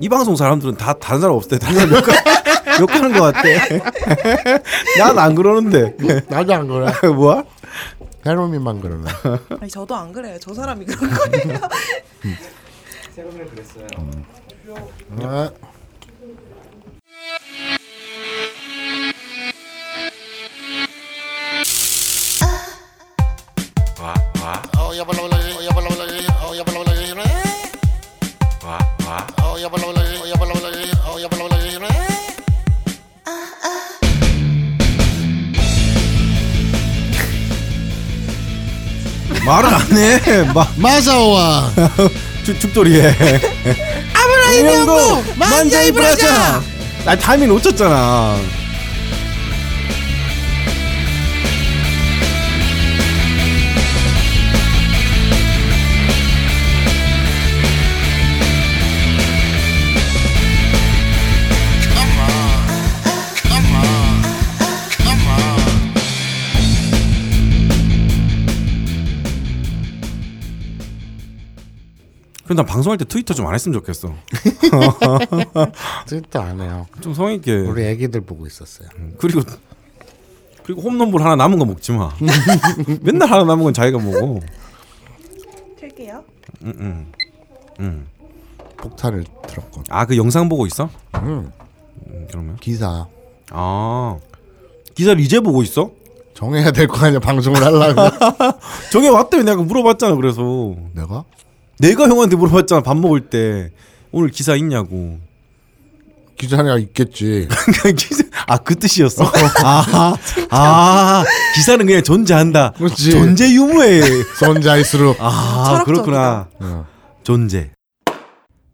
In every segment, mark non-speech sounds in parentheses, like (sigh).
이 방송 사람들은 다 다른 사람 없을 때 다른 사람 욕하, (laughs) 욕하는 것 같대. (laughs) 난 안 그러는데. 나도 안 그래. (laughs) 뭐야? 해로미만 그러네. 아니 저도 안 그래요. 저 사람이 그런 거예요. 네. 말을 안 해. 마, 마사오와 축, 축돌이에. 아브라함도 만자이 브라자. 나 타이밍 놓쳤잖아. 근데 난 방송할 때 트위터 좀 안 했으면 좋겠어. (laughs) 트위터 안 해요. 좀 성의 있게. 우리 애기들 보고 있었어요. 그리고 그리고 홈런볼 하나 남은 거 먹지 마. (laughs) 맨날 하나 남은 건 자기가 먹어. 틀게요. 폭탄을 들었군. 아그 영상 보고 있어? 음, 음, 그러면 기사 아 기사를 이제 보고 있어? 정해야 될 거 아니야 방송을 하려면. 정해 왔다며 내가 물어봤잖아. 그래서 내가 내가 형한테 물어봤잖아. 밥 먹을 때 오늘 기사 있냐고. 기사가 있겠지. (laughs) 아 그 뜻이었어. (laughs) 아, 아 기사는 그냥 존재한다. 그렇지. 존재 유무에. (laughs) 손자일수록. 아 철학적이다. 그렇구나. 어. 존재.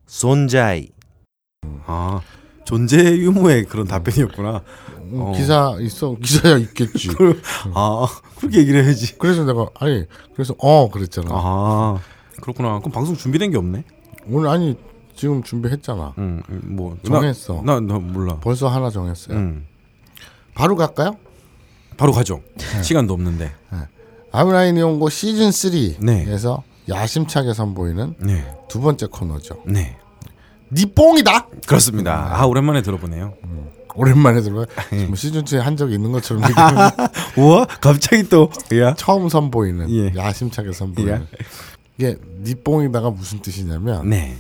존재이. 아 존재 유무의 그런 답변이었구나. 음, 어. 기사 있어 기사야 있겠지. 아 그렇게 얘기를 해야지. 그래서 내가 아니 그래서 어 그랬잖아. 아 그렇구나. 그럼 방송 준비된 게 없네. 오늘 아니 지금 준비했잖아. 응, 뭐 정했어. 나, 나, 나 몰라. 벌써 하나 정했어요. 응. 바로 갈까요? 바로 가죠. 시간도 없는데. 아브라인 이온고 시즌 3에서 네. 야심차게 선보이는 네, 두 번째 코너죠. 네, 니 뽕이다. 그렇습니다. 아 오랜만에 들어보네요. 오랜만에 들어요. (laughs) 예. 뭐 시즌 2에 한 적이 있는 것처럼 (laughs) 우와, 갑자기 또 야. 처음 선보이는 예. 야심차게 선보이는 예. 이게 니 뽕이다가 무슨 뜻이냐면 네,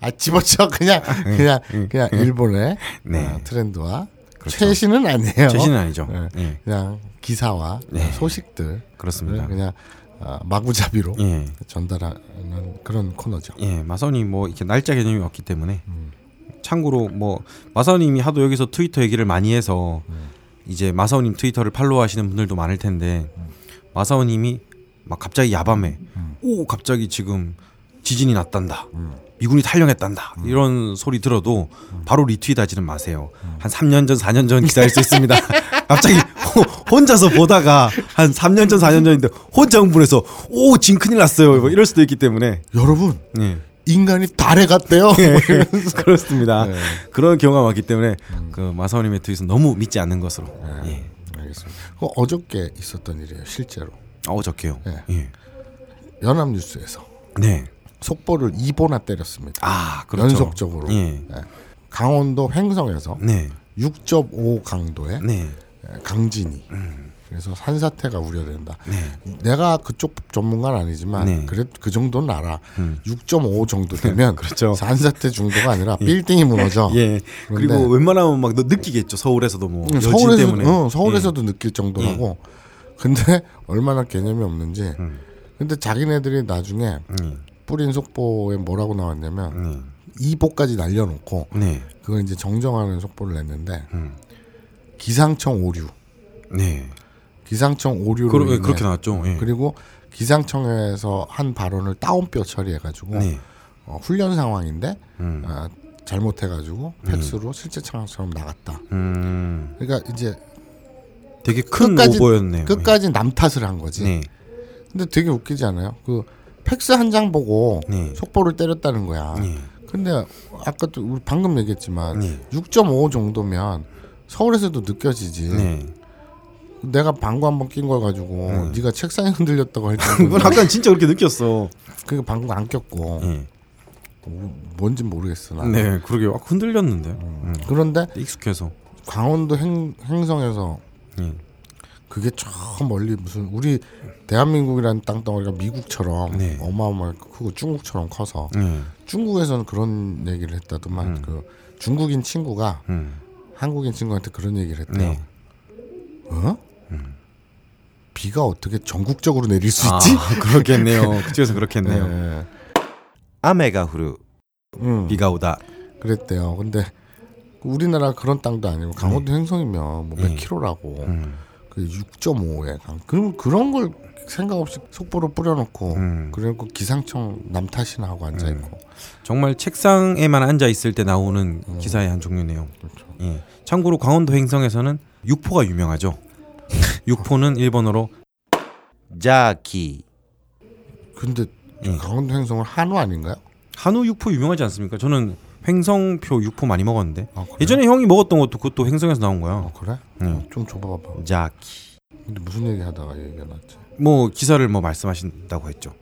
아 집어쳐 그냥 그냥 그냥 일본의 네. 어, 트렌드와 그렇죠. 최신은 아니에요. 최신은 아니죠. 네. 예, 그냥 기사와 네. 소식들 그렇습니다. 그냥 어, 마구잡이로 예, 전달하는 그런 코너죠. 예, 마선이 뭐 이렇게 날짜 개념이 없기 때문에 음. 참고로 뭐 마선님이 하도 여기서 트위터 얘기를 많이 해서 음. 이제 마사오님 트위터를 팔로우하시는 분들도 많을 텐데 음. 마사오님이 막 갑자기 야밤에 오 갑자기 지금 지진이 났단다. 음. 미군이 탈영했단다. 이런 소리 들어도 바로 리트윗하지는 마세요. 한 3년 전, 4년 전 기사일 수 있습니다. (laughs) 갑자기 호- 혼자서 보다가 한 3년 전, 4년 전인데 혼자 흥분해서 오, 진 큰일 났어요. 뭐 이럴 수도 있기 때문에. 여러분 예. 인간이 달에 갔대요. 뭐 이러면서. (laughs) 그렇습니다. 네. 그런 경우가 많기 때문에 그 마사오님의 트윗은 너무 믿지 않는 것으로. 예. 알겠습니다. 그 어저께 있었던 일이에요. 실제로 어저께요. 네. 예. 연합뉴스에서 네. 속보를 2보나 때렸습니다. 아, 그렇죠. 연속적으로. 예. 네. 강원도 횡성에서 네. 6.5 강도의 네. 강진이. 그래서 산사태가 우려된다. 네. 내가 그쪽 전문가는 아니지만 네. 그래 그 정도는 알아. 6.5 정도 (laughs) 되면 그렇죠. 산사태 정도가 아니라 (laughs) 빌딩이 무너져. 예. 그리고 웬만하면 막너 느끼겠죠. 서울에서도 뭐 응, 여진 서울에서 때문에. 어, 서울에서도 느낄 정도라고. 근데 (laughs) 얼마나 개념이 없는지. 음. 근데 자기네들이 나중에 예. 뿌린 속보에 뭐라고 나왔냐면 음. 이보까지 날려놓고 네. 그걸 이제 정정하는 속보를 냈는데 음. 기상청 오류, 네. 기상청 오류로 그러, 인해 그렇게 나왔죠. 예. 그리고 기상청에서 한 발언을 다운뼈 처리해가지고 네. 어, 훈련 상황인데 음. 아, 잘못해가지고 팩스로 실제 상황처럼 나갔다. 음. 그러니까 이제 되게 큰 끝까지- 오보였네요. 끝까지 남 탓을 한 거지. 네. 근데 되게 웃기지 않아요? 그 팩스 한 장 보고 네. 속보를 때렸다는 거야. 네. 근데 아까도 우리 방금 얘기했지만 네. 6.5 정도면 서울에서도 느껴지지. 네. 내가 방구 한 번 낀 걸 가지고 네. 가 책상이 흔들렸다고 할 (laughs) 그건 정도. 아까 진짜 그렇게 느꼈어. 그게 방구 안 꼈고. 예. 뭐, 뭔지 모르겠어 나. 네, 그러게 요 흔들렸는데. 음. 그런데 익숙해서. 강원도 행, 행성에서 예. 그게 저 멀리 무슨 우리 대한민국이라는 땅덩어리가 미국처럼 네. 어마어마하게 크고 중국처럼 커서 예. 중국에서는 그런 얘기를 했다더만 그 중국인 친구가 음. 한국인 친구한테 그런 얘기를 했대요. 네. 어? 비가 어떻게 전국적으로 내릴 수 있지? 아, (laughs) 그렇겠네요. (laughs) 그쪽에서 그렇겠네요. 네. 아메가 후르 음, 비가 오다. 그랬대요. 근데 우리나라 그런 땅도 아니고 강원도 행성이면 뭐몇 네. 킬로라고 음. 그 6.5에 강. 그럼 그런 걸 생각 없이 속보로 뿌려놓고 음. 그래갖고 기상청 남 탓이나 하고 앉아 있고. 정말 책상에만 앉아 있을 때 나오는 기사의 한 종류네요. 그렇죠. 예. 참고로 강원도 행성에서는 육포가 유명하죠. (laughs) 육포는 일본어로 자키. 근데 예. 강원도 행성은 한우 아닌가요? 한우 육포 유명하지 않습니까? 저는 횡성표 육포 많이 먹었는데 아? 예전에 형이 먹었던 것도 그것도 횡성에서 나온 거야. 어, 그래? 음. 좀 줘봐봐. 자키. 근데 무슨 얘기 하다가 얘기가 났지? 뭐 기사를 뭐 말씀하신다고 했죠.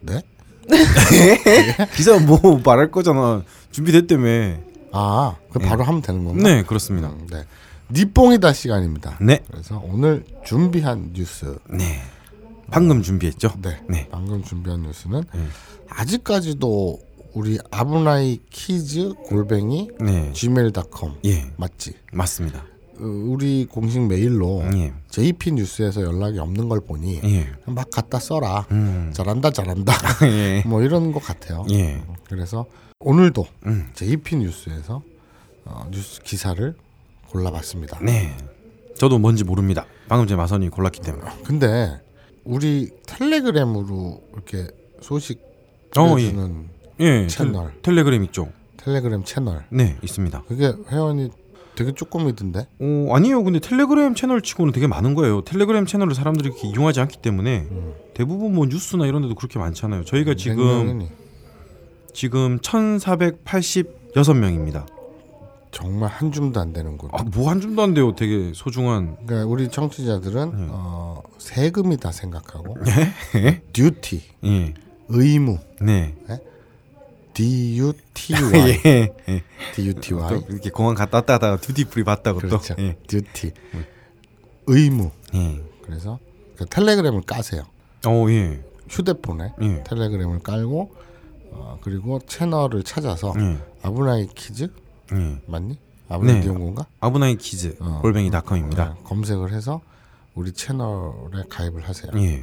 네? (laughs) 기사 뭐 말할 거잖아. 준비됐다며. 아, 그 바로 하면 되는 건가? 네, 그렇습니다. 음, 네. 니뽕이다 시간입니다. 네. 그래서 오늘 준비한 뉴스. 네. 방금 준비했죠. 네. 네. 방금 준비한 뉴스는 네. 아직까지도 우리 아부나이 키즈 골뱅이 네. gmail.com 예. 맞지? 맞습니다. 어, 우리 공식 메일로 예. JP 뉴스에서 연락이 없는 걸 보니 예. 막 갖다 써라. 음. 잘한다 잘한다. (laughs) 예. (laughs) 뭐 이런 것 같아요. 예. 그래서 오늘도 음. JP 뉴스에서 어, 뉴스 기사를 골라봤습니다. 네. 저도 뭔지 모릅니다. 방금 전에 마선이 골랐기 때문에. 근데 우리 텔레그램으로 이렇게 소식 어, 예. 보내주는 예. 채널. 텔, 텔레그램 있죠. 텔레그램 채널 네, 있습니다. 그게 회원이 되게 조금이던데 어, 아니요. 근데 텔레그램 채널 치고는 되게 많은 거예요. 텔레그램 채널을 사람들이 이렇게 이용하지 않기 때문에 대부분 뭐 뉴스나 이런 데도 그렇게 많잖아요. 저희가 몇 지금? 지금 1,486명입니다. 정말 한 줌도 안 되는군. 아, 뭐 한 줌도 안 돼요. 되게 소중한 그러니까 우리 청취자들은 네. 어, 세금이다 생각하고 예? 듀티 예. 의무 네. D U T Y 예. (laughs) 예. D U T 또 Y 이렇게 공항 갔다 왔다 하다가 듀티프리 봤다고 그렇죠. 또. 예. 듀티 의무 예. 그래서 그 텔레그램을 까세요. 어, 예. 휴대폰에 예. 텔레그램을 깔고 어, 그리고 채널을 찾아서 예. 危ない kids 예. 맞니? 아브나이 네. 니온고인가? 危ない kids 어. 골뱅이닷컴입니다. 어, 검색을 해서 우리 채널에 가입을 하세요. 예.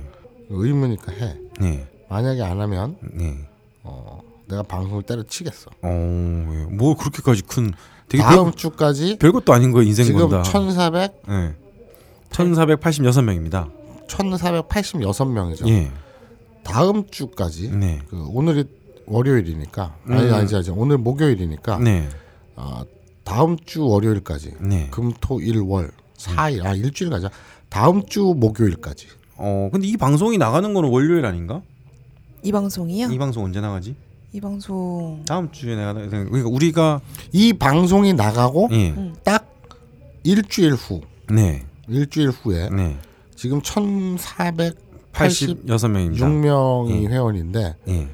의무니까 해. 예. 만약에 안 하면 예. 어, 내가 방송을 때려치겠어. 어, 예. 뭐 그렇게까지 큰 되게 다음 별, 주까지 별것도 아닌 거예요, 인생 지금 건다. 1,400, 예. 1486명입니다. 1,486명이죠. 예. 다음 주까지 네. 그 오늘이 월요일이니까 아니 음. 아니지 아니지 오늘 목요일이니까 네. 어, 다음 주 월요일까지 네. 금토일월 4일 아 일주일 가자. 다음 주 목요일까지. 어, 근데 이 방송이 나가는 거는 월요일 아닌가? 이 방송이요? 이 방송 언제 나가지? 이 방송 다음 주에 나가 그러니까 우리가 이 방송이 나가고 예. 음. 딱 일주일 후 네. 일주일 후에 네. 지금 1,486명이 86명입니다. 회원인데 예.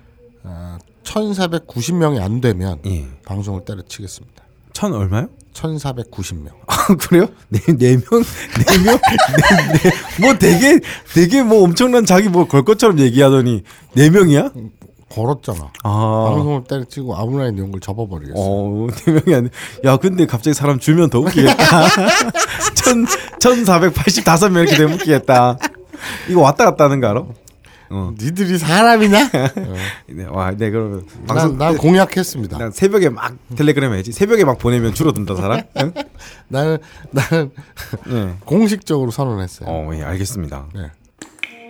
어, 1,490명이 안 되면 예. 방송을 때려치겠습니다. 천 얼마요? 1,490명. 아, 그래요? 네, 네 명, 네 명, 네, 네. 뭐 되게, 되게 뭐 엄청난 자기 뭐 걸 것처럼 얘기하더니 네 명이야? 걸었잖아. 아, 방송을 때려치고 아무나 이런 걸 접어버리겠어. 어, 네 명이 아니. 야, 근데 갑자기 사람 줄면 더 웃기겠다. (laughs) 천, 천사백팔십다섯 명 이렇게 되면 웃기겠다. 이거 왔다 갔다 하는 거 알아? 어. 니들이 사람이냐? (laughs) 네, 와, 네 그러면 난, 방송 난 공약했습니다. 난 새벽에 막 텔레그램 해야지. 새벽에 막 보내면 줄어든다 사람? 응? 나는 나는 네. 공식적으로 선언했어요. 어, 예, 알겠습니다. 네.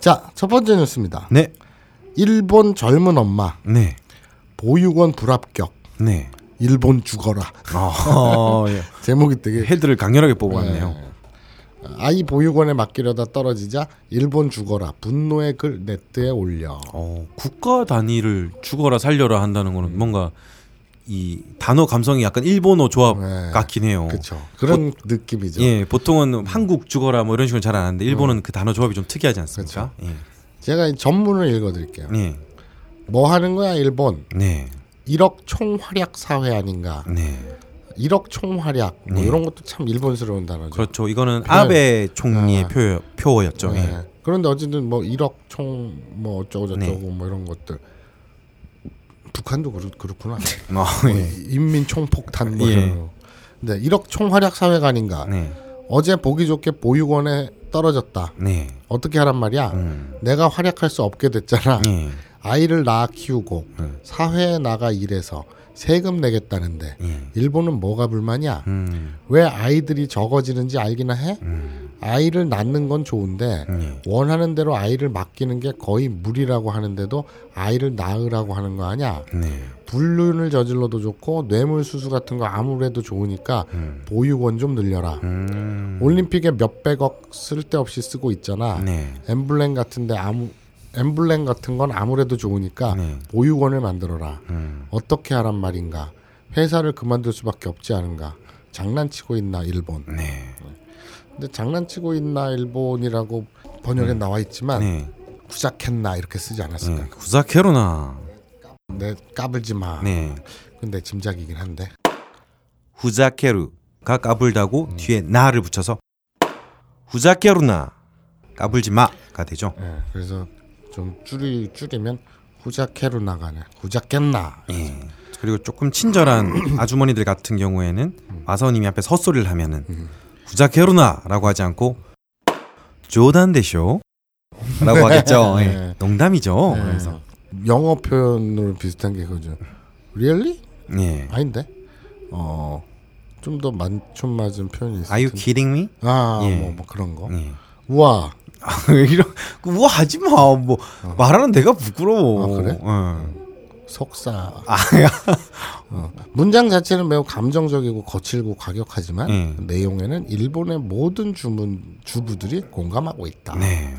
자, 첫 번째 뉴스입니다. 네, 일본 젊은 엄마 네, 보육원 불합격. 네. 일본 죽어라. 어, (laughs) 예. 제목이 되게 헤드를 강렬하게 뽑았네요. 아이 보육원에 맡기려다 떨어지자 일본 죽어라 분노의 글 네트에 올려. 어, 국가 단위를 죽어라 살려라 한다는 거는 뭔가 이 단어 감성이 약간 일본어 조합 네. 같긴 해요. 그렇죠. 그런 느낌이죠. 예, 보통은 한국 죽어라 뭐 이런 식으로 잘 안 하는데 일본은 그 단어 조합이 좀 특이하지 않습니까? 제가 이 전문을 읽어드릴게요. 예. 네. 뭐 하는 거야 일본? 네. 1억 총활약 사회 아닌가? 네. 1억 총활약 뭐 네. 이런 것도 참 일본스러운 단어죠. 그렇죠. 이거는 아베 총리의 아. 표, 표어였죠. 네. 예. 그런데 어쨌든 뭐 1억 총 뭐 어쩌고 저쩌고 네. 뭐 이런 것들 북한도 그렇, 그렇구나. (laughs) 어, 뭐 예. 인민 총폭탄 뭐 예. 근데 1억 총활약 사회가 아닌가? 네. 어제 보기 좋게 보육원에 떨어졌다. 네. 어떻게 하란 말이야? 음. 내가 활약할 수 없게 됐잖아. 예. 아이를 낳아 키우고 음. 사회에 나가 일해서 세금 내겠다는데 예. 일본은 뭐가 불만이야? 음. 왜 아이들이 적어지는지 알기나 해? 음. 아이를 낳는 건 좋은데 예. 원하는 대로 아이를 맡기는 게 거의 무리라고 하는데도 아이를 낳으라고 하는 거 아니야? 네. 불륜을 저질러도 좋고 뇌물 수수 같은 거 아무래도 좋으니까 보육원 좀 늘려라. 음. 올림픽에 몇백억 쓸데없이 쓰고 있잖아. 네. 엠블렘 같은데 아무 엠블렘 같은 건 아무래도 좋으니까 네. 보육원을 만들어라. 음. 어떻게 하란 말인가? 회사를 그만둘 수밖에 없지 않은가? 장난치고 있나 일본? 네. 근데 장난치고 있나 일본이라고 번역에 나와 있지만 네. 구작했나 이렇게 쓰지 않았을까? 네. 구사케로나. 내 까불지 마. 네. 근데 짐작이긴 한데. 후자케루가 까불다고 뒤에 나를 붙여서 후자케루나 까불지 마가 되죠. 예, 그래서 좀 줄이 줄이면 후자케로 나가네. 후자깼나? 예. 그리고 조금 친절한 (clears throat) 아주머니들 같은 경우에는 마사오님이 앞에 헛소리를 하면은 후자케루나라고 하지 않고 조단 데쇼 라고 하겠죠. 예. 네. 농담이죠. 예. 그래서 영어 표현으로 비슷한 게 그거죠. Really? 예. 아닌데? 어. 좀 더 만촌 맞은 표현이 있을 Are you kidding me? 아, 예. 뭐, 뭐 그런 거. 예. 우와. (laughs) 이런 우와 하지 마. 뭐 말하는 내가 부끄러워. 아, 그래? 예. 속사. 아야. (laughs) 어. 문장 자체는 매우 감정적이고 거칠고 과격하지만 예. 내용에는 일본의 모든 주문 주부들이 공감하고 있다. 네.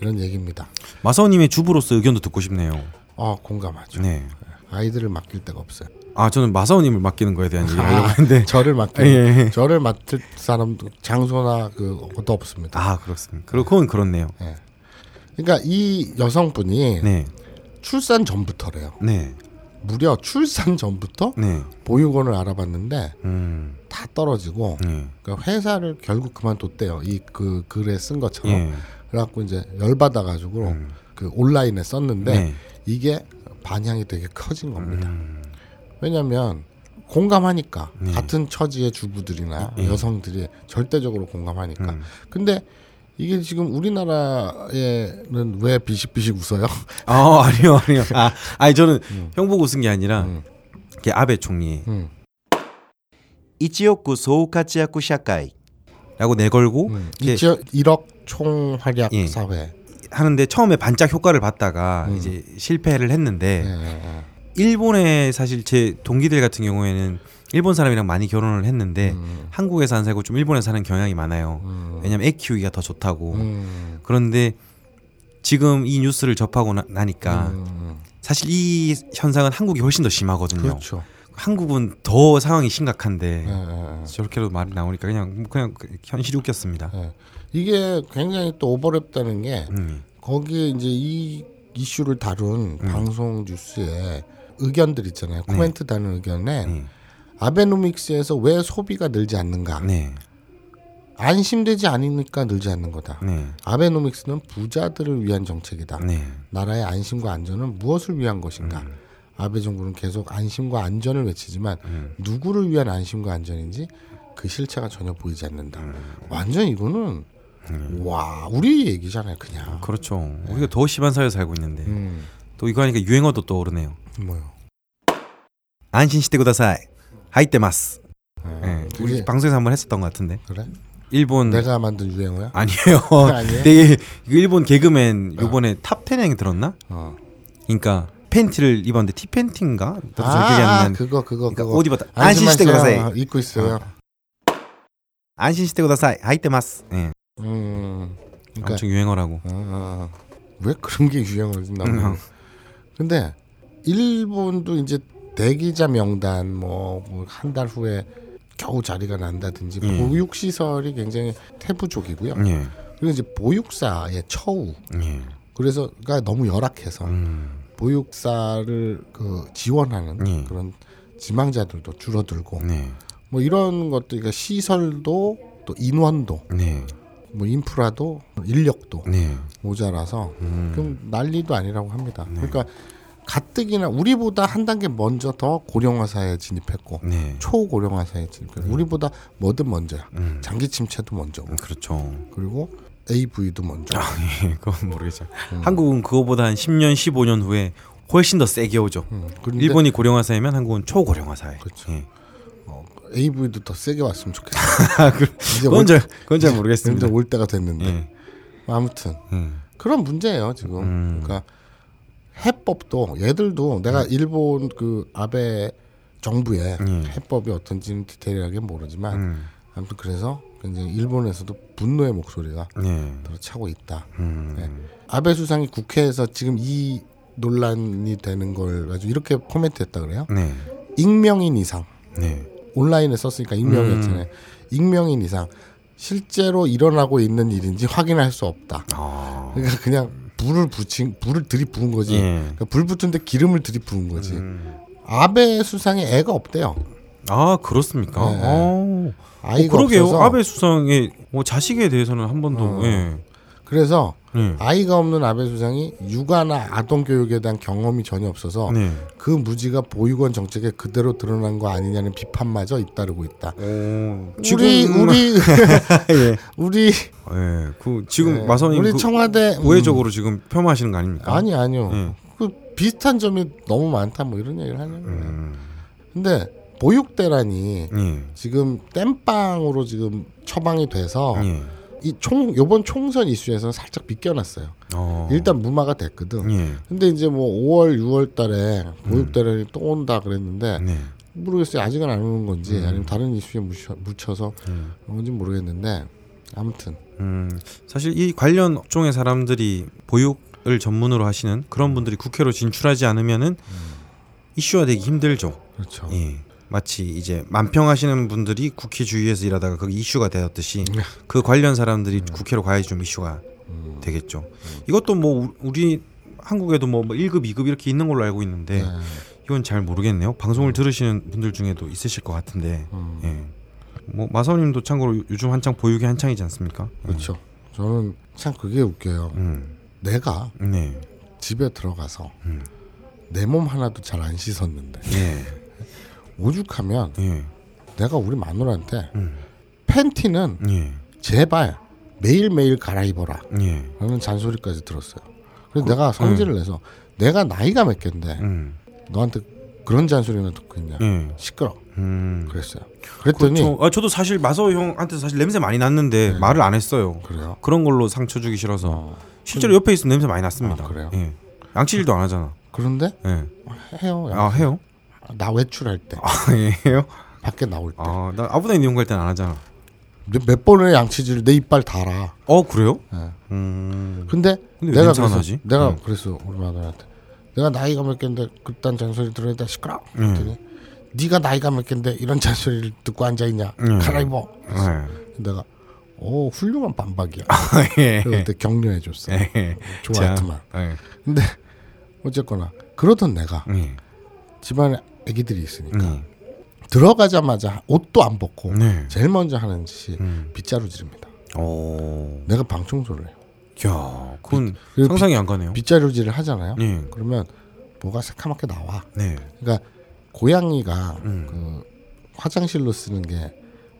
이런 얘기입니다. 마사오님의 주부로서 의견도 듣고 싶네요. 어, 공감하죠. 네. 아이들을 맡길 데가 없어요. 아 저는 마사오님을 맡기는 거에 대한 얘기를 하려고 했는데 저를 맡길 예, 예. 저를 맡을 사람도 장소나 그 것도 없습니다. 아 그렇습니다. 그건 그렇네요. 그러니까 이 여성분이 네. 출산 전부터래요. 네. 무려 출산 전부터 네. 보육원을 알아봤는데 음. 다 떨어지고 네. 그러니까 회사를 결국 그만뒀대요. 이 그 글에 쓴 것처럼. 예. 그래갖고 이제 열받아 가지고 그 온라인에 썼는데 네. 이게 반향이 되게 커진 겁니다. 음. 왜냐하면 공감하니까 네. 같은 처지의 주부들이나 예. 여성들이 절대적으로 공감하니까. 음. 근데 이게 지금 우리나라에는 왜 비식비식 웃어요? (laughs) 아 아니요 아니요. 아 아니 저는 음. 형 보고 웃은 게 아니라 음. 이게 아베 총리 음. 1억 소우카츠야쿠 사회라고 내걸고 음. 1억 총활약 예. 사회 하는데 처음에 반짝 효과를 봤다가 음. 이제 실패를 했는데. 예, 예, 예. 일본에 사실 제 동기들 같은 경우에는 일본 사람이랑 많이 결혼을 했는데 음. 한국에서 안 살고 좀 일본에 사는 경향이 많아요. 음. 왜냐면 애 키우기가 더 좋다고. 음. 그런데 지금 이 뉴스를 접하고 나, 니까 음. 사실 이 현상은 한국이 훨씬 더 심하거든요. 그렇죠. 한국은 더 상황이 심각한데 예, 예, 예. 저렇게도 말이 나오니까 그냥 그냥 현실이 웃겼습니다. 예. 이게 굉장히 또 오버랩되는 게 음. 거기에 이제 이 이슈를 다룬 방송 뉴스에 의견들 있잖아요. 코멘트 다는 의견에 음. 아베노믹스에서 왜 소비가 늘지 않는가? 네, 안심되지 않으니까 늘지 않는 거다. 네, 아베노믹스는 부자들을 위한 정책이다. 네, 나라의 안심과 안전은 무엇을 위한 것인가? 음. 아베 정부는 계속 안심과 안전을 외치지만 누구를 위한 안심과 안전인지 그 실체가 전혀 보이지 않는다. 음. 완전 이거는 와 우리 얘기잖아요, 그냥. 그렇죠. 우리가 더 심한 사회에 살고 있는데 음, 또 이거 하니까 유행어도 떠오르네요. 뭐요? 安心してください 履いてます. 어, 네, 우리 방송에서 한번 했었던 것 같은데 그래? 일본 내가 만든 유행어야? 아니에요. (laughs) 아니에요? (laughs) 되게 일본 개그맨 요번에 탑 10에 들었나? 어. 그러니까 팬티를 입었는데 티 팬티인가? 저도 잘 기억이 안 아, 나는데. 그거 그거 그러니까 그거 옷 입었다. 안심 시대 안심하세요. 구다사이. 입고 있어요. 안심 시대 구다사이. 하이테마스. 예. 음. 그러니까 엄청 유행어라고. 아, 아, 왜 그런 게 유행을 음. 나오는 근데 일본도 이제 대기자 명단 뭐 한 달 후에 겨우 자리가 난다든지 예. 보육 시설이 굉장히 태부족이고요. 예. 그리고 이제 보육사의 처우 예. 그래서가 너무 열악해서 음. 보육사를 그 지원하는 예. 그런 지망자들도 줄어들고 네. 뭐 이런 것도 그러니까 시설도 또 인원도 네. 뭐 인프라도 인력도 네. 모자라서 음. 그럼 난리도 아니라고 합니다. 그러니까 가뜩이나 우리보다 한 단계 먼저 더 고령화 사회에 진입했고 네. 초고령화 사회에 진입했고 우리보다 뭐든 먼저야. 음. 장기 침체도 먼저고 음, 그렇죠. 그리고 AV도 먼저. 아, 예. (laughs) 그건 모르겠죠. 한국은 그거보다 한 10년, 15년 후에 훨씬 더 세게 오죠. 음, 일본이 고령화 사회면 한국은 초고령화 사회. 그렇죠. 예. AV도 더 세게 왔으면 좋겠어. (laughs) 아, 그, 이제 그건 잘 그건 잘 이제 모르겠습니다. 올 때가 됐는데 예. 아무튼 예. 그런 문제예요 지금. 음. 그러니까 해법도 얘들도 내가 일본 그 아베 정부의 음. 해법이 어떤지는 디테일하게 모르지만 음. 아무튼 그래서 굉장히 일본에서도 분노의 목소리가 예. 들어차고 있다. 음. 네. 아베 수상이 국회에서 지금 이 논란이 되는 걸 가지고 이렇게 코멘트했다 그래요. 네. 익명인 이상 네. 온라인에 썼으니까 익명이었잖아요. 음. 익명인 이상 실제로 일어나고 있는 일인지 확인할 수 없다. 아. 그러니까 그냥 불을 붙인 불을 들이부은 거지. 예. 그러니까 불 붙은데 기름을 들이부은 거지. 음. 아베 수상에 애가 없대요. 아 그렇습니까? 네. 어. 아이가 어, 그러게요. 없어서 아베 수상의 뭐 자식에 대해서는 한 번도 어. 예. 그래서 예. 아이가 없는 아베 수상이 육아나 아동 교육에 대한 경험이 전혀 없어서 네. 그 무지가 보육원 정책에 그대로 드러난 거 아니냐는 비판마저 잇따르고 있다. 오, 우리 우리 (laughs) (laughs) 예. 우리 예. 그 지금 네, 마선님 우리 그 청와대 우회적으로 지금 폄하하시는 거 아닙니까? 음, 아니 아니요. 예. 그 비슷한 점이 너무 많다 뭐 이런 얘기를 하는 거예요. 음. 근데 보육대란이 예. 지금 땜빵으로 지금 처방이 돼서 예. 이 총 요번 총선 이슈에서는 살짝 비껴났어요. 어. 일단 무마가 됐거든. 예. 근데 이제 뭐 5월, 6월 달에 보육대란이 또 온다 그랬는데 네. 모르겠어요. 아직은 안 오는 건지 음. 아니면 다른 이슈에 묻혀, 묻혀서 음. 그런 건지 모르겠는데 아무튼 음, 사실 이 관련 업종의 사람들이 보육을 전문으로 하시는 그런 분들이 국회로 진출하지 않으면은 이슈화되기 힘들죠. 그렇죠. 예. 마치 이제 만평하시는 분들이 국회 주위에서 일하다가 그게 이슈가 되었듯이 네. 그 관련 사람들이 국회로 가야지 좀 이슈가 음. 되겠죠. 이것도 뭐 우- 우리 한국에도 뭐 1급, 2급 이렇게 있는 걸로 알고 있는데 네. 이건 잘 모르겠네요. 방송을 들으시는 분들 중에도 있으실 것 같은데. 음. 예. 뭐 마사오님도 참고로 요- 요즘 한창 보육이 한창이지 않습니까? 그렇죠. 저는 참 그게 웃겨요. 음. 내가 네. 집에 들어가서 음. 내몸 하나도 잘 안 씻었는데 예. (laughs) 오죽하면 예. 내가 우리 마누라한테 음. 팬티는 예. 제발 매일 매일 갈아입어라 예. 라는 잔소리까지 들었어요. 그래서 내가 성질을 내서 내가 나이가 몇 갠데 음. 너한테 그런 잔소리나 듣고 있냐 예. 시끄러 음. 그랬어요. 그랬더니 그렇죠. 아, 저도 사실 마사오 형한테 사실 냄새 많이 났는데 네. 말을 안 했어요. 그래요. 그런 걸로 상처 주기 싫어서 어. 실제로 옆에 있으면 냄새 많이 났습니다. 아, 그래요? 예. 양치질도 안 하잖아. 그런데 예. 해요. 아 해요? 나 외출할 때아 해요? 밖에 나올 때몇 아나 아부다니 이용 갈 때는 안 하잖아. 몇 번의 양치질 내 이빨 달아. 어 그래요? 예. 음. 근데, 근데 왜 내가 그래서 나지? 내가 음. 그랬어 우리 마누라한테 내가 나이가 몇 갠데 그딴 잔소리 돼 시끄러. 음. 그랬더니 네가 나이가 몇 갠데 이런 (laughs) 잔소리를 듣고 앉아 있냐 음. 갈아입어. 예. 내가 오 훌륭한 반박이야. 예. 그래서 그때 격려해 줬어. 예. 좋아했더만. 자, 예. 근데 어쨌거나 그러던 내가 예. 집안에 아기들이 있으니까 음. 들어가자마자 옷도 안 벗고 네. 제일 먼저 하는 짓이 음. 빗자루 질입니다. 오. 내가 방 청소를 해요. 야, 그건 그리고 상상이 안 가네요. 빗자루질을 하잖아요. 예. 그러면 뭐가 새카맣게 나와. 네. 그러니까 고양이가 음. 그 화장실로 쓰는 게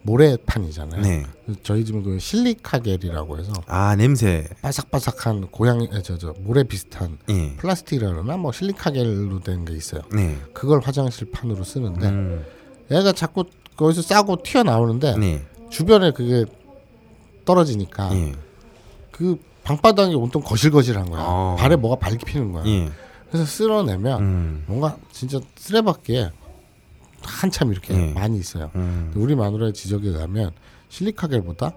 모래판이잖아요. 네. 저희 집은 그 실리카겔이라고 해서 아 냄새. 바삭바삭한 고양이 저저 모래 비슷한 예. 플라스틱이라 그러나 뭐 실리카겔로 된 게 있어요. 네. 그걸 화장실 판으로 쓰는데 음. 얘가 자꾸 거기서 싸고 튀어 나오는데 네. 주변에 그게 떨어지니까 예. 그 방바닥이 온통 거실거실한 거야. 아. 발에 뭐가 밟히는 거야. 예. 그래서 쓸어내면 음. 뭔가 진짜 쓰레받기에 한참 이렇게 예. 많이 있어요. 음. 우리 마누라의 지적에 가면 실리카겔보다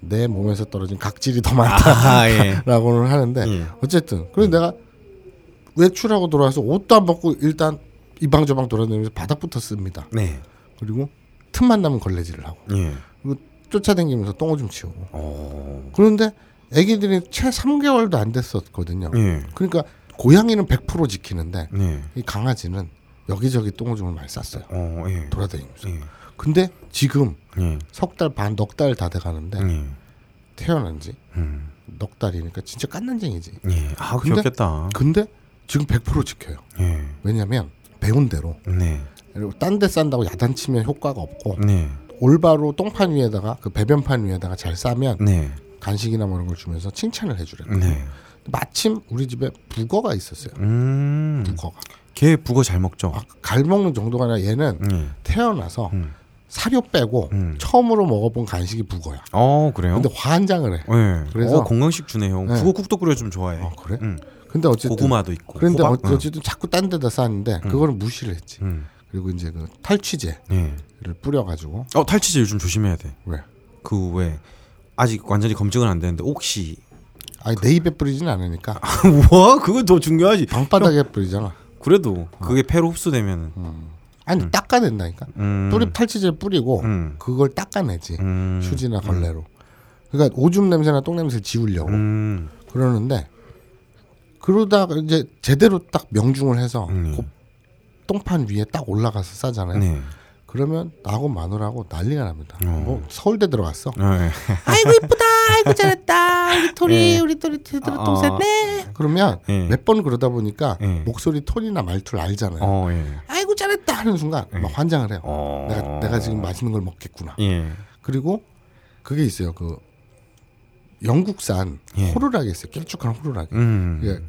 내 몸에서 떨어진 각질이 더 많다라고는 아, 예. 하는데 예. 어쨌든 그래서 내가 외출하고 돌아와서 옷도 안 벗고 일단 이방 저방 돌아다니면서 바닥부터 씁니다. 네. 그리고 틈만 나면 걸레질을 하고 예. 그리고 쫓아다니면서 똥오줌 치우고 어. 그런데 아기들이 채 3개월도 안 됐었거든요. 예. 그러니까 고양이는 100% 지키는데 네. 이 강아지는 여기저기 똥오줌을 많이 쌌어요. 어, 예. 돌아다니면서. 예. 근데 지금 예. 석달 반 넉 달 다 돼가는데 예. 태어난 지 음. 넉 달이니까 진짜 깐난쟁이지. 예. 아, 근데- 귀엽겠다. 근데 지금 100% 지켜요. 예. 왜냐면 배운 대로 네. 그리고 딴 데 싼다고 야단치면 효과가 없고 네. 올바로 똥판 위에다가 그 배변판 위에다가 잘 싸면 네. 간식이나 뭐 이런 걸 주면서 칭찬을 해주래요. 네. 마침 우리 집에 북어가 있었어요. 음. 북어가. 걔 북어 잘 먹죠. 아, 갈 먹는 정도가 아니라 얘는 예. 태어나서 음. 사료 빼고 음. 처음으로 먹어본 간식이 북어야. 어, 그래요? 근데 환장을 해. 예. 그래서- 어, 건강식 주네 형. 네. 북어국도 끓여 좀 좋아해. 어, 그래? 음. 근데 어쨌든 고구마도 있고. 그런데 어, 호박? 응. 어쨌든 자꾸 딴 데다 쌌는데 그거는 무시를 했지. 음. 그리고 이제 그 탈취제를 예. 뿌려가지고 어, 탈취제 요즘 조심해야 돼. 왜? 그 왜 아직 완전히 검증은 안 되는데 혹시 아니 내 입에 뿌리진 않으니까 (laughs) 뭐 그건 더 중요하지. 방바닥에 뿌리잖아. 그래도 그게 폐로 흡수되면은 아니 닦아낸다니까. 음. 뿌리 탈취제 뿌리고 음. 그걸 닦아내지. 음. 휴지나 걸레로. 그러니까 오줌 냄새나 똥 냄새를 지우려고 음. 그러는데 그러다가 이제 제대로 딱 명중을 해서 음. 그 똥판 위에 딱 올라가서 싸잖아요. 네. 그러면 나하고 마누라하고 난리가 납니다. 어. 뭐 서울대 들어갔어. 어, 예. 아이고 이쁘다. 아이고 잘했다. 우리 토리 예. 우리 토리 제대로 어. 똥 쌌네. 그러면 예. 몇번 그러다 보니까 예. 목소리 톤이나 말투를 알잖아요. 어, 예. 아이고 잘했다 하는 순간 막 환장을 해요. 어. 내가 내가 지금 맛있는 걸 먹겠구나. 예. 그리고 그게 있어요. 그 영국산 예. 호루라기 있어요. 길쭉한 호루라기. 음. 이게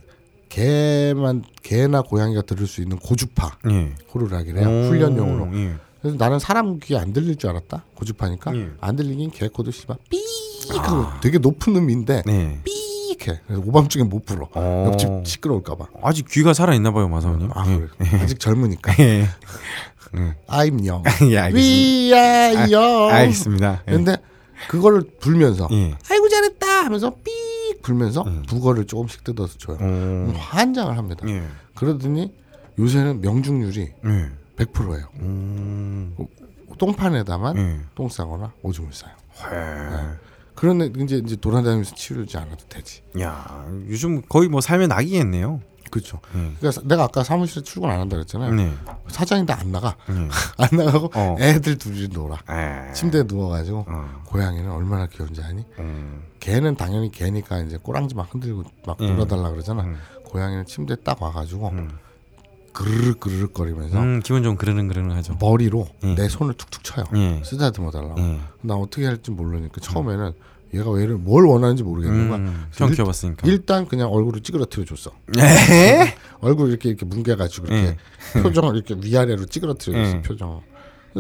개만 개나 고양이가 들을 수 있는 고주파 예. 호루라기래요. 오, 훈련용으로. 예. 그래서 나는 사람 귀에 안 들릴 줄 알았다. 고주파니까 예. 안 들리긴 개코도 씨발 삐 익 되게 높은 음인데 네. 삐익해. 그래서 오밤중에 못 불어. 어. 옆집 시끄러울까봐. 아직 귀가 살아 있나 봐요, 마사오님. 아 예. 그래. 아직 젊으니까. 예. I'm young. (laughs) 예, 알겠습니다. We are young. 알겠습니다. 예. 근데 그거를 불면서 예. 아이고 잘했다 하면서 삐익 불면서 북어를 조금씩 뜯어서 줘요. 어. 환장을 합니다. 예. 그러더니 요새는 명중률이 예. 100%예요. 음. 똥판에다만 예. 똥 싸거나 오줌을 싸요. 회. 그런데 이제 이제 돌아다니면서 치우지 않아도 되지. 야, 요즘 거의 뭐 삶의 낙이겠네요. 그렇죠. 예. 그러니까 내가 아까 사무실에 출근 안 한다 그랬잖아요. 네. 사장인데 안 나가. 예. (laughs) 안 나가고 어. 애들 둘이 놀아. 에. 침대에 누워가지고 어. 고양이는 얼마나 귀여운지 아니? 음. 개는 당연히 개니까 이제 꼬랑지 막 흔들고 막 음. 놀아달라 그러잖아. 음. 고양이는 침대에 딱 와가지고 음. 그르륵 그르륵 거리면서 음, 기분 좀 그러는 그러는 하죠. 머리로 음. 내 손을 툭툭 쳐요. 예. 쓰다듬어 달라고. 예. 나 어떻게 할지 모르니까 처음에는 얘가 왜 이래 뭘 원하는지 모르겠는 거야. 음, 처음 일- 키워봤으니까. 일단 그냥 얼굴을 찌그러뜨려 줬어. 에? 얼굴 이렇게 이렇게 뭉개가지고 이렇게 표정을 이렇게 위아래로 찌그러뜨려 줬어 예. 표정.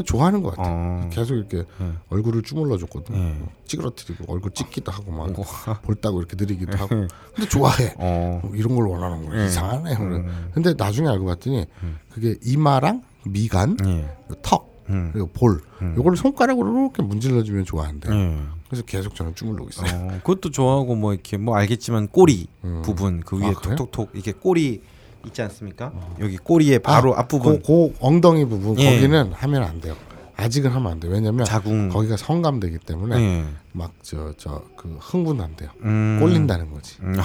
좋아하는 것 같아. 어. 계속 이렇게 예. 얼굴을 주물러 줬거든. 예. 찌그러뜨리고 얼굴 찍기도 하고 막 오. (laughs) 볼따고 이렇게 느리기도 하고. 근데 좋아해. 어. 뭐 이런 걸 원하는 거야. 예. 이상하네. 음. 근데 나중에 알고 봤더니 그게 이마랑 미간, 예. 턱 음. 그리고 볼 음. 요걸 손가락으로 이렇게 문질러주면 좋아한대. 예. 그래서 계속 저는 주물르고 있어요. 어, 그것도 좋아하고 뭐 이렇게 뭐 알겠지만 꼬리 음. 부분 그 위에 아? 톡톡톡 이게 꼬리 있지 않습니까? 여기 꼬리의 바로 아, 앞부분 그, 그 엉덩이 부분 예. 거기는 하면 안 돼요. 아직은 하면 안 돼. 요 왜냐면 자궁. 거기가 성감되기 때문에 예. 막저 저 그 흥분한대요. 음. 꼴린다는 거지. 음,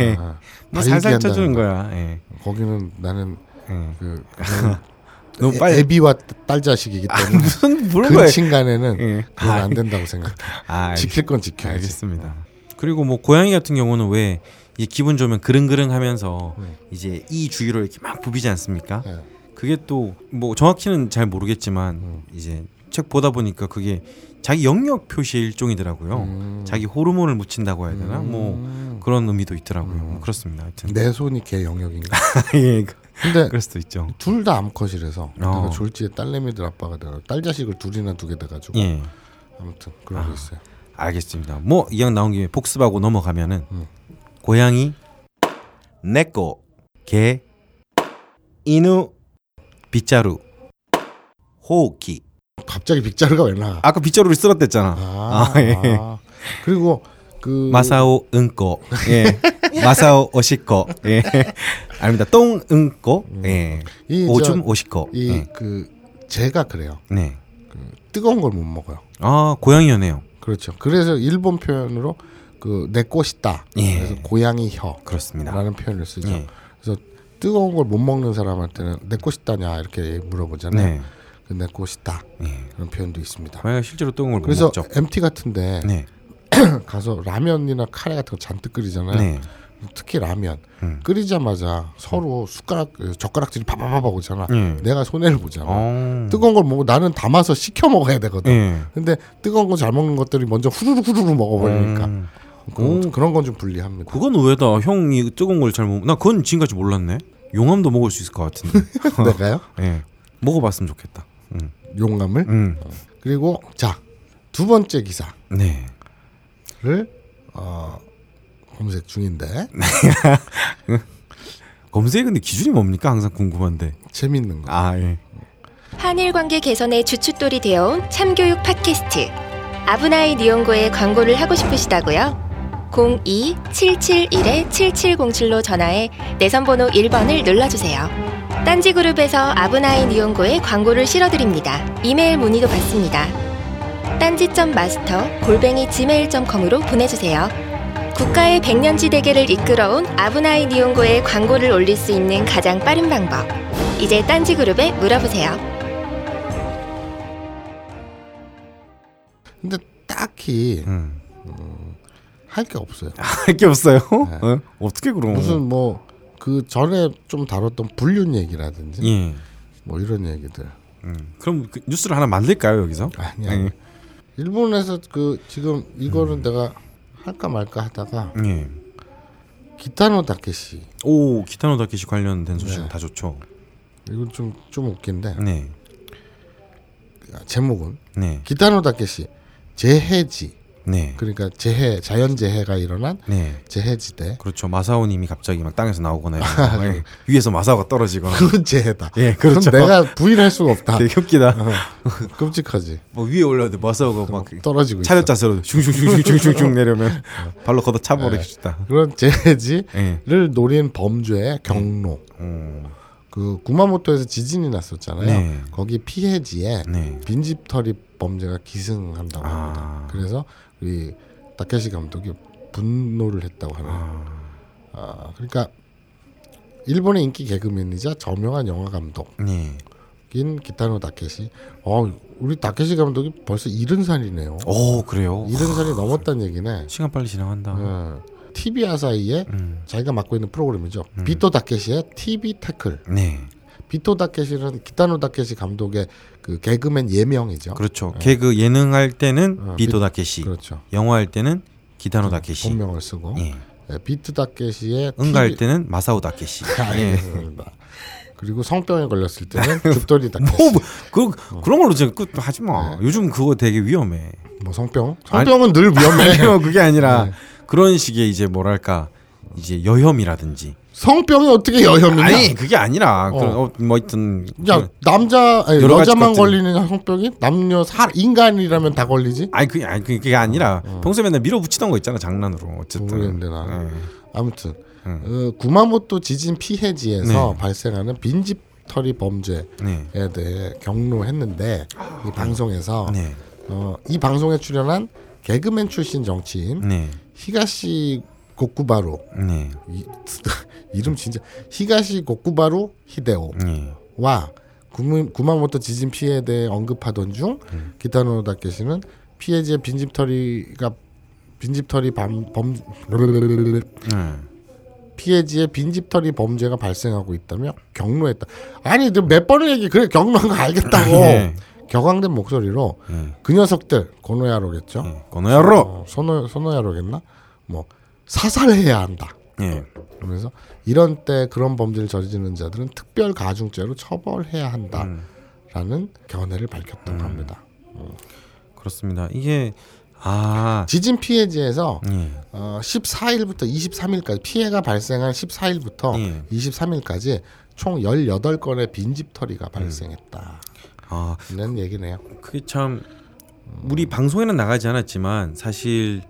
예. 아, 뭐 살살 쳐주는 거야. 예. 거기는 나는 예. 그 (laughs) 너무 애- 빨리 애비와 딸 자식이기 때문에 무슨 모르는 거야. 근친간에는 예. 그건 아, 안 된다고 생각해. 아, 지킬 건 지켜야지. 알겠습니다. 그리고 뭐 고양이 같은 경우는 왜 이제 기분 좋으면 그릉그릉하면서 음. 이제 이 주위로 이렇게 막 부비지 않습니까? 예. 그게 또 뭐 정확히는 잘 모르겠지만 음. 이제 책 보다 보니까 그게 자기 영역 표시의 일종이더라고요. 음. 자기 호르몬을 묻힌다고 해야 되나? 뭐 음. 그런 의미도 있더라고요. 뭐 그렇습니다. 하여튼 내 손이 걔 영역인가? (laughs) 예, 그- 근데 그럴 수도 있죠. 둘 다 암컷이라서 어. 내가 졸지에 딸내미들 아빠가 돼가 딸 자식을 둘이나 두게 돼가지고 예, 아무튼 그런 게 있어요. 알겠습니다. 뭐 이왕 나온 김에 복습하고 넘어가면은 음. 고양이, 내꺼, 개, 이누 빗자루 호기 갑자기 빗자루가 왜 나? 아까 빗자루를 쓸었댔잖아 아, 아, 예. 아. 그리고 그 마사오 응꼬 예 마사오 오시코 예 아닙니다 똥 응꼬 예이 오줌 저- 오시코 이 예. 그 제가 그래요. 네. 뜨거운 걸 못 먹어요. 아 고양이연해요 그렇죠. 그래서 일본 표현으로 그내 꽃이다. 예. 그래서 고양이 혀라는 그렇습니다 표현을 쓰죠. 예. 그래서 뜨거운 걸 못 먹는 사람한테는 내 꽃이다냐 이렇게 물어보잖아요. 네 그내 꽃이다 예. 그런 표현도 있습니다. 고양이가 실제로 뜨거운 걸못 그래서 먹죠 MT 같은데 네 (clears throat) 가서 라면이나 카레 같은 거 잔뜩 끓이잖아요. 네. 특히 라면 음. 끓이자마자 서로 숟가락 젓가락질이 바바바바 오잖아. 예. 내가 손해를 보잖아. 어. 뜨거운 걸 먹고 나는 담아서 식혀 먹어야 되거든. 예. 근데 뜨거운 거 잘 먹는 것들이 먼저 후루루 후루루 먹어버리니까 음. 그, 그런 건 좀 불리합니다. 그건 의외다. 형이 뜨거운 걸 잘 먹. 나 그건 지금까지 몰랐네. 용암도 먹을 수 있을 것 같은데. (laughs) 내가요? (laughs) 예. 먹어봤으면 좋겠다. 음. 용감을 음. 그리고 자 두 번째 기사를 네. 어, 검색 중인데 (laughs) 검색의 근데 기준이 뭡니까? 항상 궁금한데. 재밌는 거. 아 예. 한일 관계 개선의 주춧돌이 되어온 참교육 팟캐스트 아브나이 니온고에 광고를 하고 싶으시다고요? 02-771-7707로 전화해 내선번호 1번을 눌러주세요. 딴지그룹에서 아브나이 니온고에 광고를 실어드립니다. 이메일 문의도 받습니다. 딴지점 마스터 골뱅이 gmail.com으로 보내주세요. 국가의 백년지 대계를 이끌어온 아브나이 니온고에 광고를 올릴 수 있는 가장 빠른 방법. 이제 딴지그룹에 물어보세요. 근데 딱히 음. 할게 없어요. 할 게 없어요. 어? 어떻게 그럼? 무슨 뭐 그 전에 좀 다뤘던 불륜 얘기라든지 예. 뭐 이런 얘기들. 음. 그럼 그 뉴스를 하나 만들까요 여기서? 아니야. 예. 일본에서 그 지금 음. 이거는 내가 할까 말까 하다가 예. 기타노 다케시 오 기타노 다케시 관련된 소식은 네. 다 좋죠. 이건 좀 좀 웃긴데 네. 제목은 네. 기타노 다케시 재해지 네. 그러니까 재해 자연 재해가 일어난 네. 재해지대 그렇죠. 마사오님이 갑자기 막 땅에서 나오거나 거. 예. 위에서 마사오가 떨어지거나. 그건 재해다. 예, 그렇죠. 그럼 내가 부인할 수가 없다. (laughs) 되게 웃기다. 끔찍하지. 뭐 위에 올라도 마사오가 막 떨어지고. 차렷 자세로 슝슝슝슝슝슝 내려면 (laughs) 발로 걷어 차버리겠다. 그런 재해지를 예. 노린 범죄의 경로. 음. 그 구마모토에서 지진이 났었잖아요. 네. 거기 피해지에 네. 빈집털이 범죄가 기승한다고 아. 합니다. 그래서 우리 다케시 감독이 분노를 했다고 하네요. 아. 아, 그러니까 일본의 인기 개그맨이자 저명한 영화 감독인 네. 기타노 다케시. 어, 우리 다케시 감독이 벌써 일흔 살이네요. 오 그래요. 일흔 살이 넘었다는 얘기네. 시간 빨리 지나간다. 어, TV 아사히의 음. 자기가 맡고 있는 프로그램이죠. 비토 다케시의 TV 태클. 네. 비토 다케시는 기타노 다케시 감독의 그 개그맨 예명이죠. 그렇죠. 개그 예능 할 때는 어, 비토 비- 다케시, 그렇죠. 영화 할 때는 기타노 다케시, 본명을 쓰고 예. 예, 비트 다케시의 응가할 TV 때는 마사오 다케시. (laughs) 예. 그리고 성병에 걸렸을 때는 (laughs) 죽돌이 다케시. 뭐, 뭐 그, 그런 걸로 진짜 끝 하지 마. 네. 요즘 그거 되게 위험해. 뭐 성병? 성병은 늘 위험해. 아니요, 그게 아니라 (laughs) 네. 그런 식의 이제 뭐랄까 이제 여혐이라든지. 성병이 어떻게 여혐이냐? 아니 그게 아니라 어. 그, 어, 뭐 하여튼 야 그- 남자 아니, 여자만 것들이- 걸리는 성병이 남녀 사 인간이라면 다 걸리지? 아니 그게 아니 그게 아니라 평소에 맨날 밀어붙이던 거 있잖아 장난으로 어쨌든. 어. 모르겠는데 나는. 예. 아무튼 음. 어, 구마모토 지진 피해지에서 네. 발생하는 빈집 털이 범죄에 네. 대해 경로했는데 이 방송에서 네. 어, 이 방송에 출연한 개그맨 출신 정치인 네. 히가시 고쿠바루 네. 이, (laughs) 이름 진짜 히가시 고쿠바루 히데오와 네. 구미, 구마모토 지진 피해에 대해 언급하던 중 기타노 다케시는 피해지의 빈집털이가 빈집털이 밤, 범 네. 피해지의 빈집털이 범죄가 발생하고 있다며 경로했다. 아니 너몇 번을 얘기 그래 경로한 거 알겠다고 네. 격앙된 목소리로 네. 그 녀석들 고노야로겠죠. 네. 고노야로. 어, 소노 소노야로겠나? 뭐 사살해야 한다. 예. 그러면서 이런 때 그런 범죄를 저지르는 자들은 특별 가중죄로 처벌해야 한다라는 음. 견해를 밝혔다고 합니다. 그렇습니다. 이게 아 지진 피해지에서 예. 어, 14일부터 23일까지 피해가 발생한 14일부터 예. 23일까지 총 18건의 빈집털이가 발생했다는 아 얘기네요. 그게 참 우리 방송에는 나가지 않았지만 사실